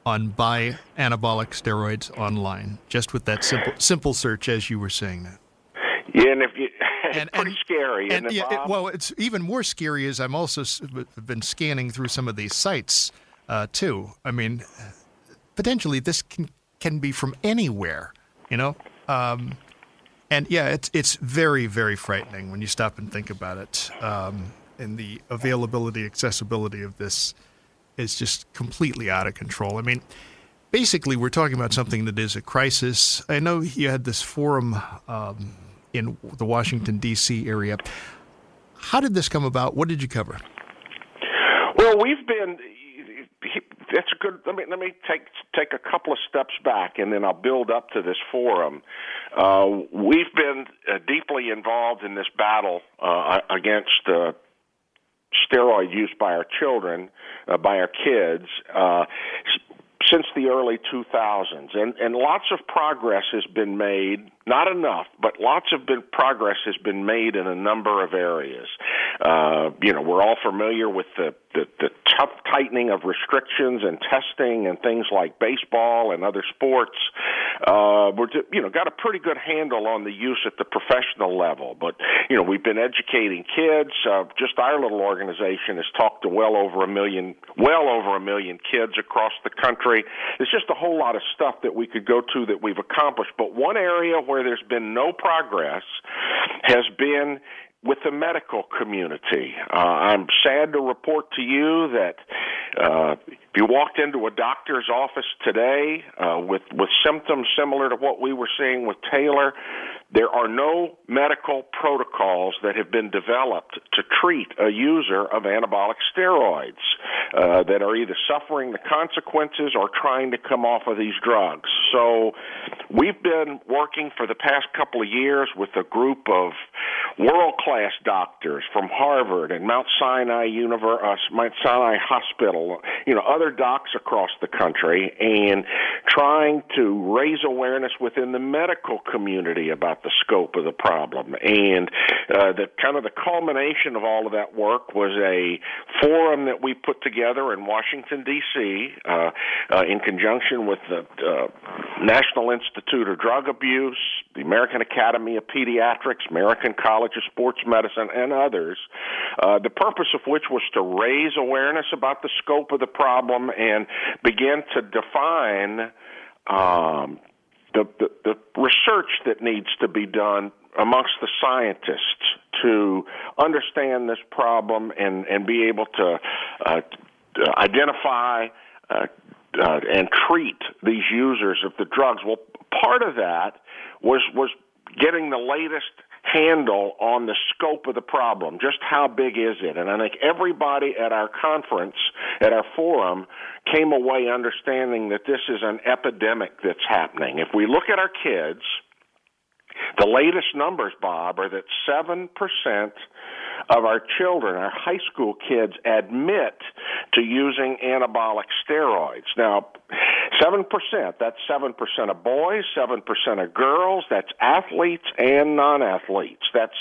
on buy anabolic steroids online, just with that simple simple search, as you were saying that. Yeah, and if you, [laughs] it's and, pretty and, scary. And, yeah, it, well, it's even more scary as I'm also been scanning through some of these sites uh, too. I mean, potentially this can can be from anywhere, you know. Um, and yeah, it's it's very very frightening when you stop and think about it. Um, and the availability, accessibility of this is just completely out of control. I mean, basically, we're talking about something that is a crisis. I know you had this forum um, in the Washington D.C. area. How did this come about? What did you cover? Well, we've been that's a good. Let me let me take take a couple of steps back, and then I'll build up to this forum. Uh, we've been uh, deeply involved in this battle uh, against uh, steroid use by our children, uh, by our kids. Since the early 2000s, and and lots of progress has been made not enough, but lots of been, progress has been made in a number of areas. Uh, you know, we're all familiar with the, the, the tough tightening of restrictions and testing and things like baseball and other sports. Uh, we're, you know, got a pretty good handle on the use at the professional level. But, you know, we've been educating kids. Uh, just our little organization has talked to well over a million, well over a million kids across the country. There's just a whole lot of stuff that we could go to that we've accomplished. But one area where there's been no progress has been with the medical community. Uh, I'm sad to report to you that uh, if you walked into a doctor's office today uh, with with symptoms similar to what we were seeing with Taylor, there are no medical protocols that have been developed to treat a user of anabolic steroids uh, that are either suffering the consequences or trying to come off of these drugs. So we've been working for the past couple of years with a group of world class doctors from Harvard and Mount Sinai Univer- uh, Mount Sinai Hospital, you know, other docs across the country, and trying to raise awareness within the medical community about the scope of the problem. And uh, the kind of the culmination of all of that work was a forum that we put together in Washington D.C. Uh, uh, in conjunction with the uh, National Institute of Drug Abuse, the American Academy of Pediatrics, American College of Sports Medicine, and others. Uh, the purpose of which was to raise awareness about the scope of the problem and begin to define um, the, the, the research that needs to be done amongst the scientists to understand this problem and, and be able to uh, identify uh, uh, and treat these users of the drugs. Well, part of that was was getting the latest handle on the scope of the problem. Just how big is it? And I think everybody at our conference, at our forum, came away understanding that this is an epidemic that's happening. If we look at our kids, the latest numbers, Bob, are that 7% of our children, our high school kids, admit to using anabolic steroids. Now, 7%, that's 7% of boys, 7% of girls, that's athletes and non athletes. That's,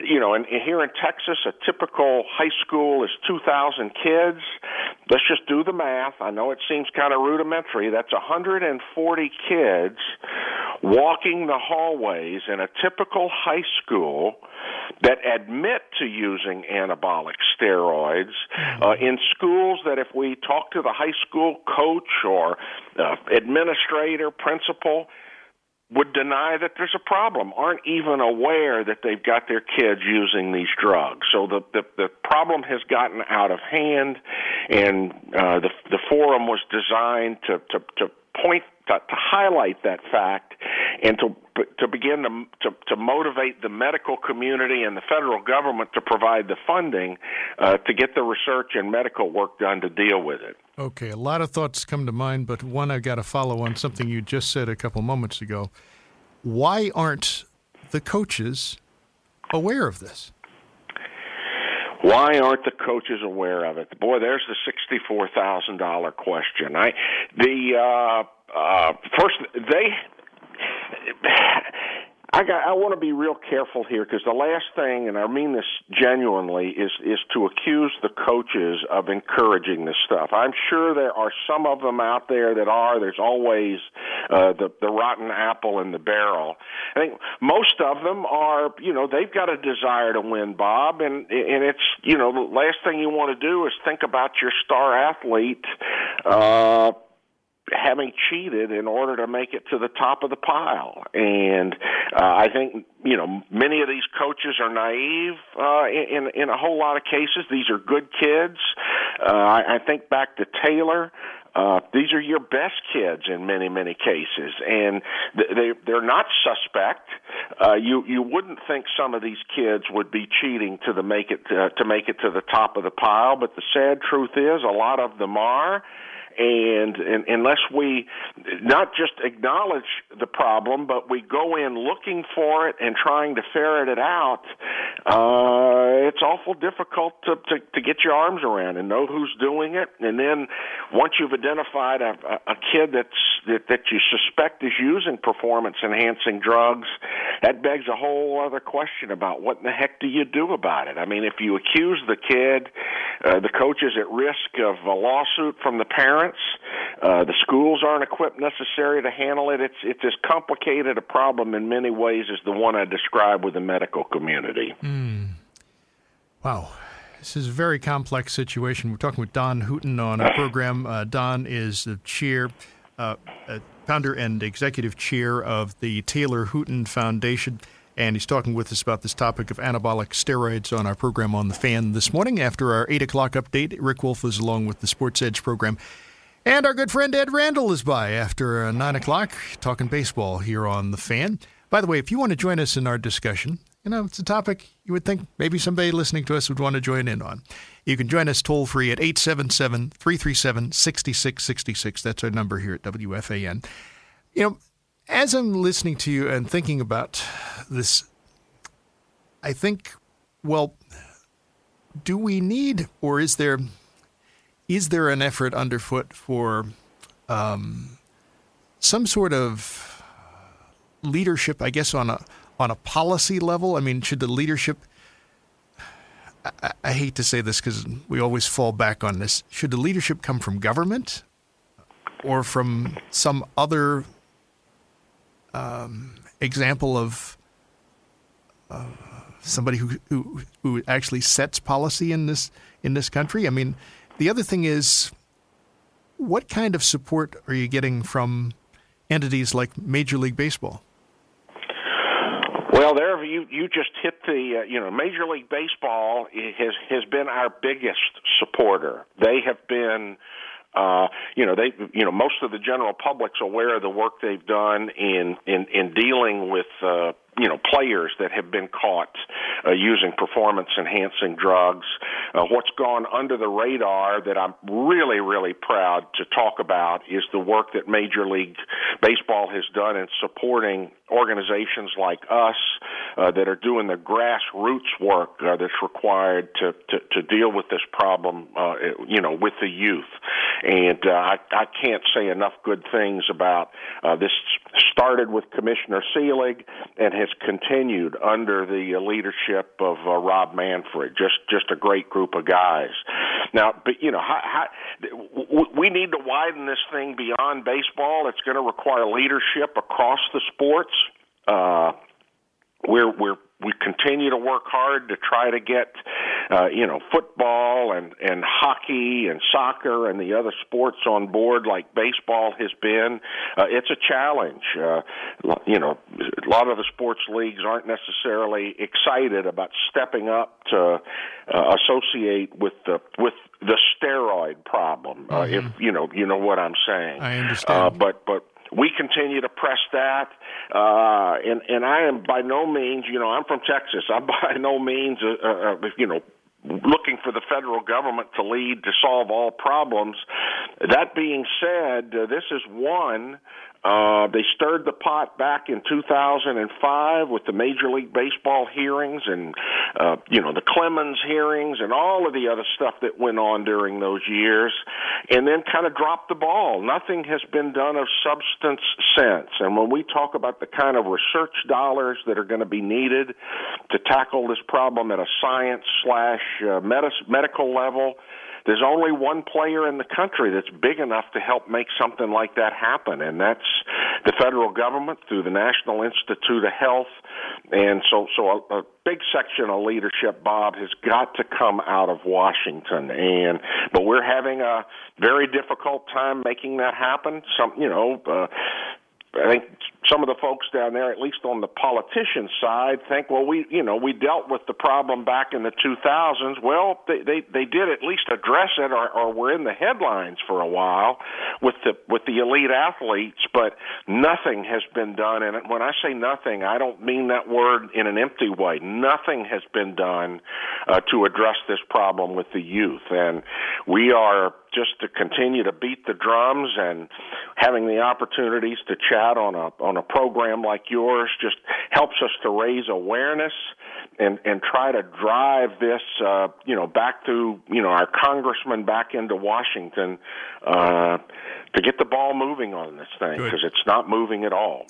you know, and here in Texas, a typical high school is 2,000 kids. Let's just do the math. I know it seems kind of rudimentary. That's 140 kids walking the hallways in a typical high school that admit to using anabolic steroids uh, in schools that if we talk to the high school coach or uh, administrator, principal, would deny that there's a problem, aren't even aware that they've got their kids using these drugs. So the the, the problem has gotten out of hand, and uh, the the forum was designed to to, to point to, to highlight that fact and to to begin to, to, to motivate the medical community and the federal government to provide the funding uh, to get the research and medical work done to deal with it. Okay, a lot of thoughts come to mind, but one I've got to follow on something you just said a couple moments ago. Why aren't the coaches aware of this? Why aren't the coaches aware of it? Boy, there's the sixty-four thousand dollar question. I the uh, uh, first they I got. I want to be real careful here because the last thing, and I mean this genuinely, is is to accuse the coaches of encouraging this stuff. I'm sure there are some of them out there that are. There's always uh, the the rotten apple in the barrel. I think most of them are. You know, they've got a desire to win, Bob, and and it's you know the last thing you want to do is think about your star athlete. Uh, having cheated in order to make it to the top of the pile. And uh, I think you know many of these coaches are naive uh, in in a whole lot of cases. These are good kids. Uh, I, I think back to Taylor. Uh, these are your best kids in many, many cases, and they they're not suspect. Uh, you you wouldn't think some of these kids would be cheating to the make it to, to make it to the top of the pile, but the sad truth is a lot of them are and, and unless we not just acknowledge the problem, but we go in looking for it and trying to ferret it out, uh, it's awful difficult to, to, to get your arms around and know who's doing it. And then once you've identified a, a, kid that's that, that you suspect is using performance enhancing drugs, that begs a whole other question about what in the heck do you do about it? I mean, if you accuse the kid, uh, the coach is at risk of a lawsuit from the parent parents. Uh, the schools aren't equipped necessary to handle it. It's it's as complicated a problem in many ways as the one I described with the medical community. Mm. Wow. This is a very complex situation. We're talking with Don Hooton on a [sighs] program. Uh, Don is the chair, uh, uh, founder and executive chair of the Taylor Hooton Foundation, and he's talking with us about this topic of anabolic steroids on our program on the fan this morning. After our 8 o'clock update, Rick Wolff is along with the Sports Edge program. And our good friend Ed Randall is by after uh, 9 o'clock talking baseball here on The Fan. By the way, if you want to join us in our discussion, you know, it's a topic you would think maybe somebody listening to us would want to join in on. You can join us toll free at 877 337 6666. That's our number here at WFAN. You know, as I'm listening to you and thinking about this, I think, well, do we need or is there is there an effort underfoot for um, some sort of leadership? I guess on a on a policy level. I mean, should the leadership? I, I hate to say this because we always fall back on this. Should the leadership come from government or from some other um, example of uh, somebody who, who who actually sets policy in this in this country? I mean, the other thing is, what kind of support are you getting from entities like Major League Baseball? Well, there you you just hit the uh, you know Major League Baseball has has been our biggest supporter. They have been uh, you know, they, you know, most of the general public's aware of the work they've done in in in dealing with uh, you know players that have been caught uh, using performance enhancing drugs. Uh, what's gone under the radar that I'm really really proud to talk about is the work that Major League Baseball has done in supporting organizations like us uh, that are doing the grassroots work uh, that's required to, to to deal with this problem, uh, you know, with the youth. And uh, I, I can't say enough good things about uh, this. Started with Commissioner Selig and has continued under the leadership of uh, Rob Manfred. Just just a great group of guys. Now, but you know, how, how, we need to widen this thing beyond baseball. It's going to require leadership across the sports. Uh, we're we're we continue to work hard to try to get uh, you know football and and hockey and soccer and the other sports on board like baseball has been. Uh, it's a challenge. Uh, you know, a lot of the sports leagues aren't necessarily excited about stepping up to uh, associate with the with the steroid problem. Uh, mm-hmm. If you know, you know what I'm saying. I understand. Uh, but but we continue to press that, uh, and and I am by no means, you know, I'm from Texas. I'm [laughs] by no means, uh, uh, you know, looking for the federal government to lead to solve all problems. That being said, uh, this is one uh, they stirred the pot back in 2005 with the Major League Baseball hearings and, uh, you know, the Clemens hearings and all of the other stuff that went on during those years, and then kind of dropped the ball. Nothing has been done of substance since. And when we talk about the kind of research dollars that are going to be needed to tackle this problem at a science slash uh, medical level, there's only one player in the country that's big enough to help make something like that happen, and that's the federal government through the National Institute of Health. And so, so a, a big section of leadership, Bob, has got to come out of Washington. And but we're having a very difficult time making that happen. Some, you know, uh, I think some of the folks down there, at least on the politician side, think, well, we, you know, we dealt with the problem back in the 2000s. Well, they they, they did at least address it, or, or were in the headlines for a while with the with the elite athletes, but nothing has been done. And when I say nothing, I don't mean that word in an empty way. Nothing has been done uh, to address this problem with the youth, and we are just to continue to beat the drums and having the opportunities to chat on a on a program like yours just helps us to raise awareness and and try to drive this uh you know back to you know our congressman back into Washington uh to get the ball moving on this thing because it's not moving at all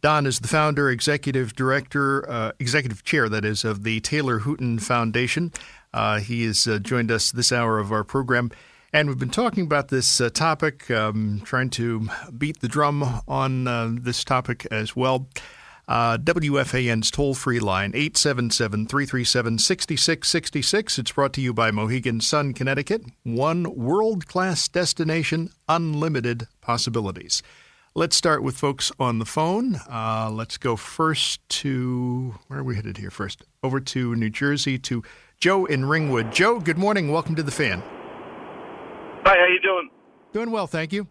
Don is the founder, executive director, uh, executive chair, that is, of the Taylor Hooton Foundation. Uh, he has uh, joined us this hour of our program. And we've been talking about this uh, topic, um, trying to beat the drum on uh, this topic as well. Uh, WFAN's toll free line, 877 337 6666. It's brought to you by Mohegan Sun, Connecticut. One world class destination, unlimited possibilities. Let's start with folks on the phone. Uh, let's go first to where are we headed here first? Over to New Jersey to Joe in Ringwood. Joe, good morning. Welcome to the fan. Hi, how you doing? Doing well, thank you.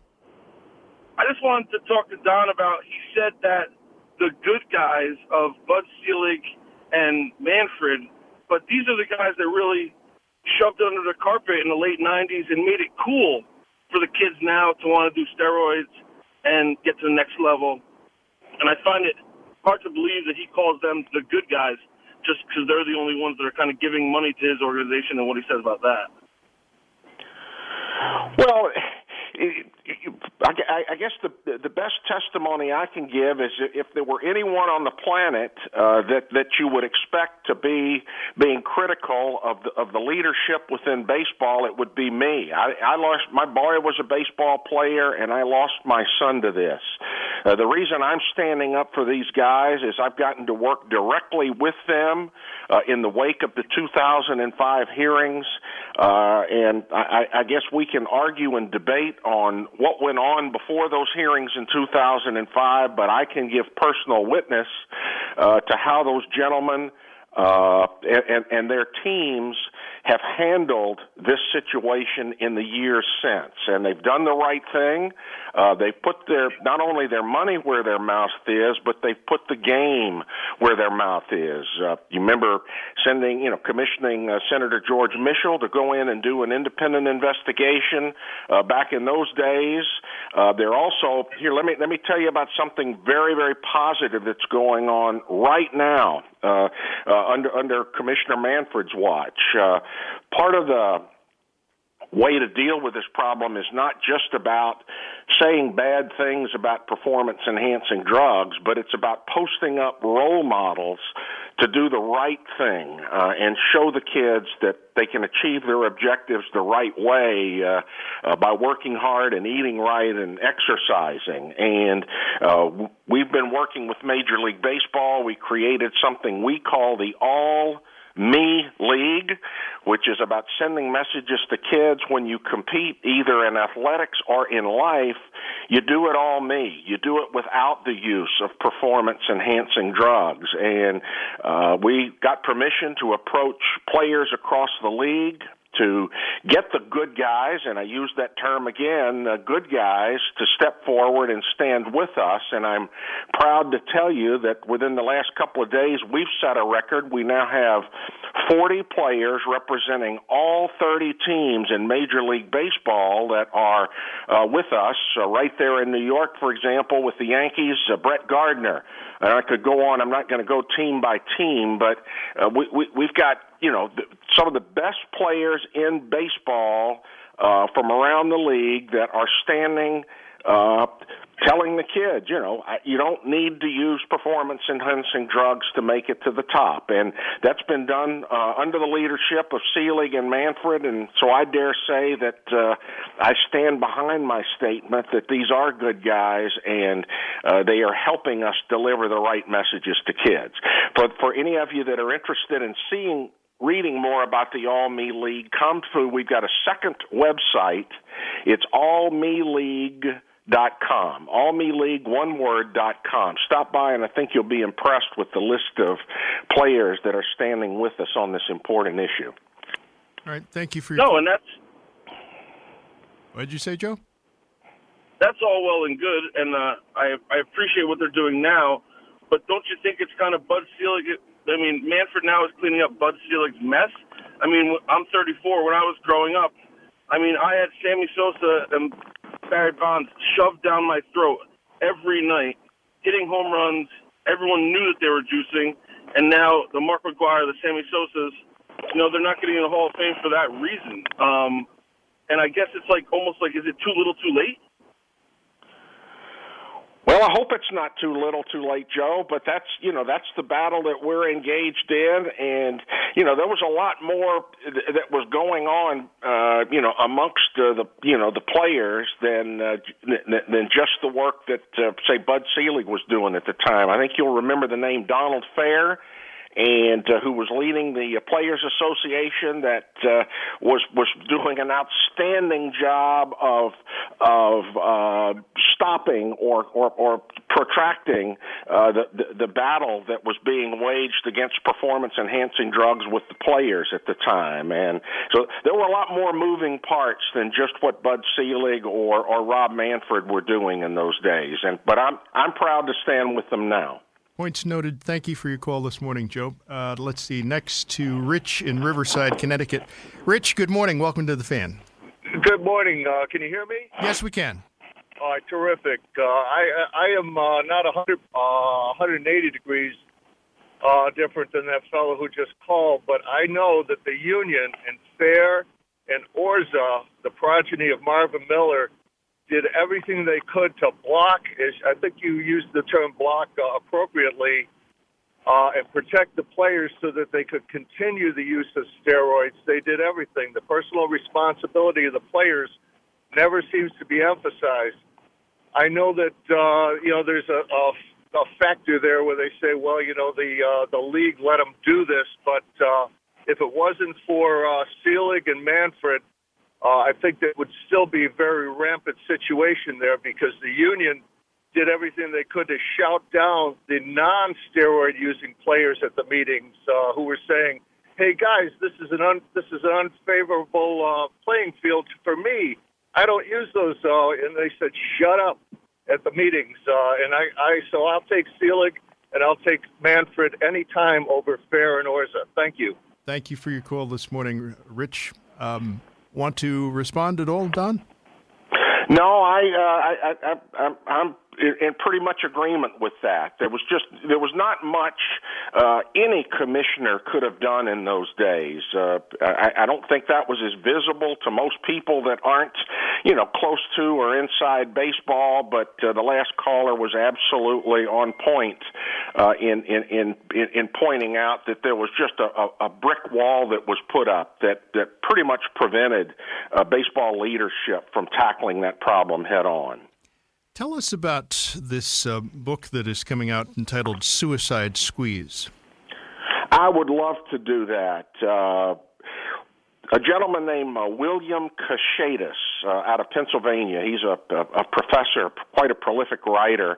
I just wanted to talk to Don about. He said that the good guys of Bud Selig and Manfred, but these are the guys that really shoved under the carpet in the late '90s and made it cool for the kids now to want to do steroids and get to the next level. And I find it hard to believe that he calls them the good guys just because they're the only ones that are kind of giving money to his organization and what he says about that. Well, I, guess the the best testimony I can give is if there were anyone on the planet uh, that that you would expect to be being critical of the of the leadership within baseball, it would be me. I, I lost my boy was a baseball player, and I lost my son to this. Uh, the reason I'm standing up for these guys is I've gotten to work directly with them uh, in the wake of the 2005 hearings, uh, and I, I guess we can argue and debate on what went on before those hearings in 2005, but I can give personal witness uh, to how those gentlemen uh, and, and their teams have handled this situation in the years since, and they've done the right thing. Uh, they've put their not only their money where their mouth is, but they've put the game where their mouth is. Uh, you remember sending, you know, commissioning uh, Senator George Mitchell to go in and do an independent investigation uh, back in those days. Uh, they're also here. Let me let me tell you about something very very positive that's going on right now uh, uh, under under Commissioner Manfred's watch. Uh, part of the way to deal with this problem is not just about saying bad things about performance enhancing drugs, but it's about posting up role models to do the right thing uh, and show the kids that they can achieve their objectives the right way uh, uh, by working hard and eating right and exercising. And uh, we've been working with Major League Baseball. We created something we call the All me League, which is about sending messages to kids when you compete either in athletics or in life. You do it all me. You do it without the use of performance enhancing drugs. And uh, we got permission to approach players across the league, to get the good guys, and I use that term again, uh, good guys, to step forward and stand with us. And I'm proud to tell you that within the last couple of days, we've set a record. We now have 40 players representing all 30 teams in Major League Baseball that are uh, with us. Uh, right there in New York, for example, with the Yankees, uh, Brett Gardner. And I could go on. I'm not going to go team by team, but uh, we, we, we've got you know some of the best players in baseball uh, from around the league that are standing uh, telling the kids, you know, you don't need to use performance enhancing drugs to make it to the top. And that's been done uh, under the leadership of Selig and Manfred. And so I dare say that uh, I stand behind my statement that these are good guys and uh, they are helping us deliver the right messages to kids. For, for any of you that are interested in seeing reading more about the All Me League, come to, we've got a second website. It's All Me League dot com. all me league one word dot com. Stop by and i think you'll be impressed with the list of players that are standing with us on this important issue. All right thank you for your no and that's what did you say joe? That's all well and good and uh, i i appreciate what they're doing now but don't you think it's kind of bud selig i mean manfred now is cleaning up bud selig's mess i mean i'm 34 when i was growing up I mean, I had Sammy Sosa and Barry Bonds shoved down my throat every night, hitting home runs. Everyone knew that they were juicing, and now the Mark McGwire, the Sammy Sosa's, you know, they're not getting in the Hall of Fame for that reason. Um, and I guess it's like almost like, is it too little, too late? Well, I hope it's not too little, too late, Joe. But that's you know that's the battle that we're engaged in, and you know there was a lot more that was going on, uh, you know, amongst uh, the you know the players than uh, than just the work that uh, say Bud Selig was doing at the time. I think you'll remember the name Donald Fehr and uh, who was leading the uh, Players Association that uh, was was doing an outstanding job of of uh, stopping or or, or protracting uh, the, the the battle that was being waged against performance enhancing drugs with the players at the time, and so there were a lot more moving parts than just what Bud Selig or or Rob Manfred were doing in those days. And but I'm I'm proud to stand with them now. Points noted. Thank you for your call this morning, Joe. Uh, let's see. Next to Rich in Riverside, Connecticut. Rich, good morning. Welcome to the fan. Good morning. Uh, can you hear me? Yes, we can. All right, terrific. Uh, I I am uh, not 100, 180 uh, degrees uh, different than that fellow who just called, but I know that the union and Fehr and Orza, the progeny of Marvin Miller, did everything they could to block. I think you used the term block uh, appropriately, uh, and protect the players so that they could continue the use of steroids. They did everything. The personal responsibility of the players never seems to be emphasized. I know that uh, you know there's a, a a factor there where they say, well, you know, the uh, the league let them do this, but uh, if it wasn't for uh, Selig and Manfred, uh, I think that would still be a very rampant situation there because the union did everything they could to shout down the non-steroid using players at the meetings uh, who were saying, "Hey guys, this is an un- this is an unfavorable uh, playing field for me. I don't use those." Uh, and they said, "Shut up." at the meetings. Uh, and I, I, so I'll take Selig and I'll take Manfred anytime over Fehr and Orza. Thank you. Thank you for your call this morning, Rich. Um, want to respond at all, Don? No, I, uh, I, I, I, I'm in pretty much agreement with that. There was just there was not much uh, any commissioner could have done in those days. Uh, I, I don't think that was as visible to most people that aren't you know close to or inside baseball. But uh, the last caller was absolutely on point uh, in, in in in pointing out that there was just a, a brick wall that was put up that that pretty much prevented uh, baseball leadership from tackling that problem head on. Tell us about this uh, book that is coming out entitled Suicide Squeeze. I would love to do that. Uh, a gentleman named uh, William Kashatus uh, out of Pennsylvania. He's a, a, a professor, quite a prolific writer.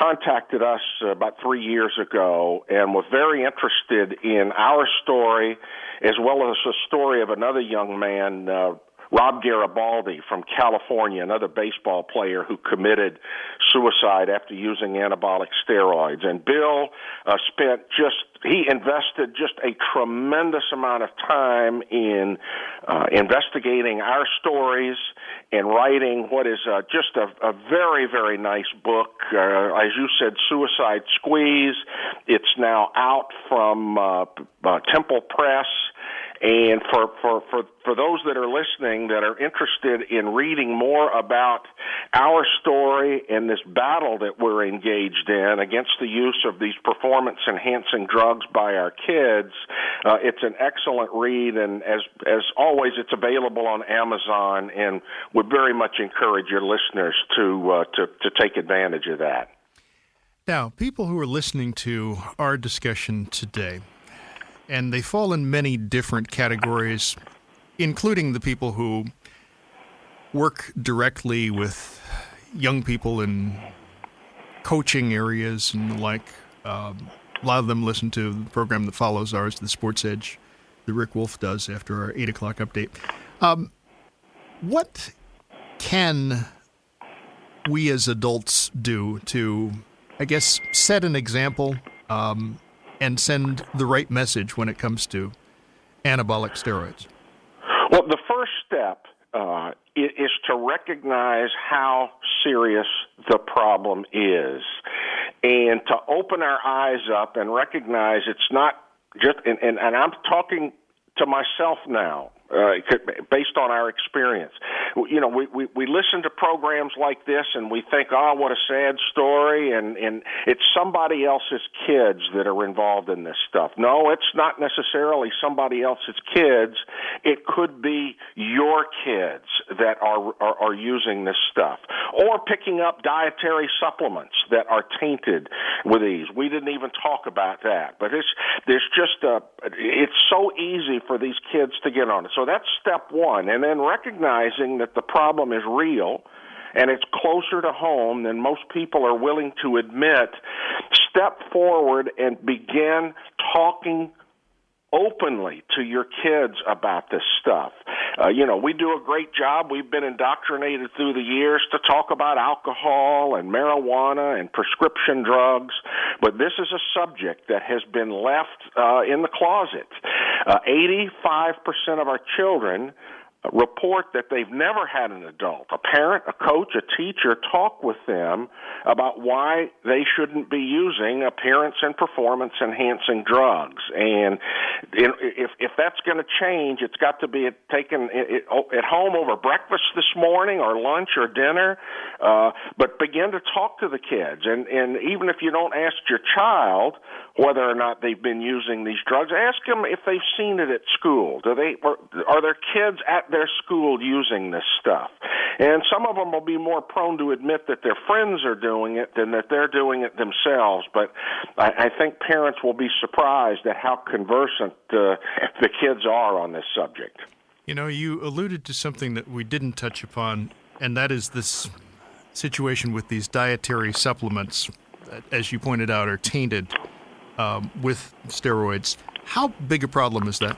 Contacted us about three years ago and was very interested in our story as well as the story of another young man, uh, Rob Garibaldi from California, another baseball player who committed suicide after using anabolic steroids. And Bill uh, spent just he invested just a tremendous amount of time in uh, investigating our stories and writing what is uh, just a, a very very nice book. Uh, as you said, Suicide Squeeze. It's now out from uh, uh, Temple Press. And for, for, for, for those that are listening that are interested in reading more about our story and this battle that we're engaged in against the use of these performance enhancing drugs by our kids, uh, it's an excellent read. And as, as always, it's available on Amazon and would very much encourage your listeners to, uh, to, to take advantage of that. Now, people who are listening to our discussion today, and they fall in many different categories, including the people who work directly with young people in coaching areas and the like. Um, a lot of them listen to the program that follows ours, the Sports Edge, that Rick Wolff does after our eight o'clock update. Um, what can we as adults do to, I guess, set an example um, and send the right message when it comes to anabolic steroids? Well, the first step uh, is to recognize how serious the problem is and to open our eyes up and recognize it's not just, and, and, and I'm talking to myself now uh, based on our experience. You know, we, we, we listen to programs like this and we think, oh, what a sad story, and, and it's somebody else's kids that are involved in this stuff. No, it's not necessarily somebody else's kids. It could be your kids that are, are, are using this stuff. Or picking up dietary supplements that are tainted with these. We didn't even talk about that. But it's, there's just a, it's so easy for these kids to get on it. So that's step one. And then recognizing that the problem is real and it's closer to home than most people are willing to admit, step forward and begin talking openly to your kids about this stuff. Uh, you know, we do a great job. We've been indoctrinated through the years to talk about alcohol and marijuana and prescription drugs, but this is a subject that has been left uh, in the closet. Uh, 85% of our children report that they've never had an adult, a parent, a coach, a teacher talk with them about why they shouldn't be using appearance and performance enhancing drugs. And if if that's going to change, it's got to be taken at home over breakfast this morning or lunch or dinner. Uh, but begin to talk to the kids, and and even if you don't ask your child whether or not they've been using these drugs, ask them if they've seen it at school. Do they are there kids at their schooled using this stuff. and some of them will be more prone to admit that their friends are doing it than that they're doing it themselves. But I, I think parents will be surprised at how conversant uh, the kids are on this subject. You know, you alluded to something that we didn't touch upon, and that is this situation with these dietary supplements, that, as you pointed out, are tainted um, with steroids. How big a problem is that?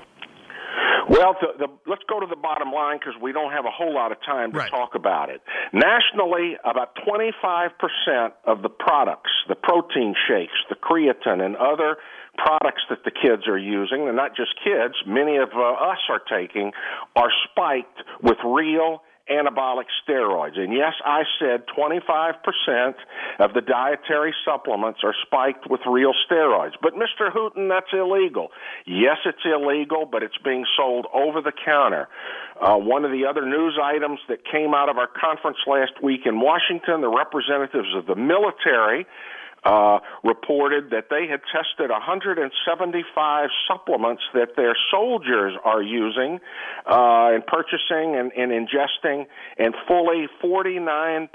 Well, the, the, let's go to the bottom line because we don't have a whole lot of time to right. talk about it. Nationally, about 25% of the products, the protein shakes, the creatine, and other products that the kids are using, and not just kids, many of uh, us are taking, are spiked with real anabolic steroids. And yes, I said 25% of the dietary supplements are spiked with real steroids. But Mr. Hooton, that's illegal. Yes, it's illegal, but it's being sold over the counter. Uh, one of the other news items that came out of our conference last week in Washington, the representatives of the military uh, reported that they had tested 175 supplements that their soldiers are using uh, and purchasing and, and ingesting, and fully 49.2%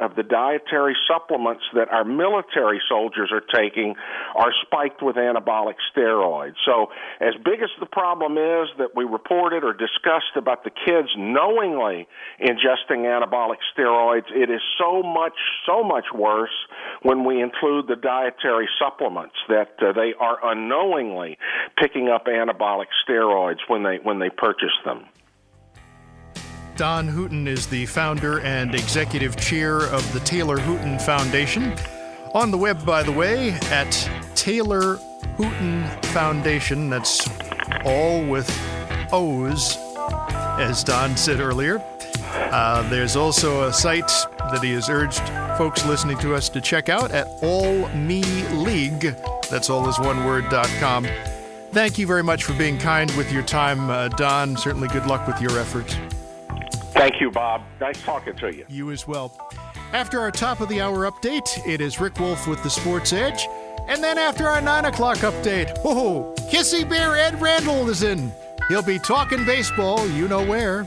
of the dietary supplements that our military soldiers are taking are spiked with anabolic steroids. So, as big as the problem is that we reported or discussed about the kids knowingly ingesting anabolic steroids, it is so much, so much worse when we include the dietary supplements that uh, they are unknowingly picking up anabolic steroids when they when they purchase them. Don Hooton is the founder and executive chair of the Taylor Hooton Foundation. On the web, by the way, at Taylor Hooton Foundation. That's all with O's, as Don said earlier. Uh, there's also a site that he has urged folks listening to us to check out at All Me League. That's all is one word.com. Thank you very much for being kind with your time, uh, Don. Certainly good luck with your efforts. Thank you, Bob. Nice talking to you. You as well. After our top of the hour update, it is Rick Wolff with the Sports Edge. And then after our 9 o'clock update, oh, Kissy Bear Ed Randall is in. He'll be talking baseball, you know where.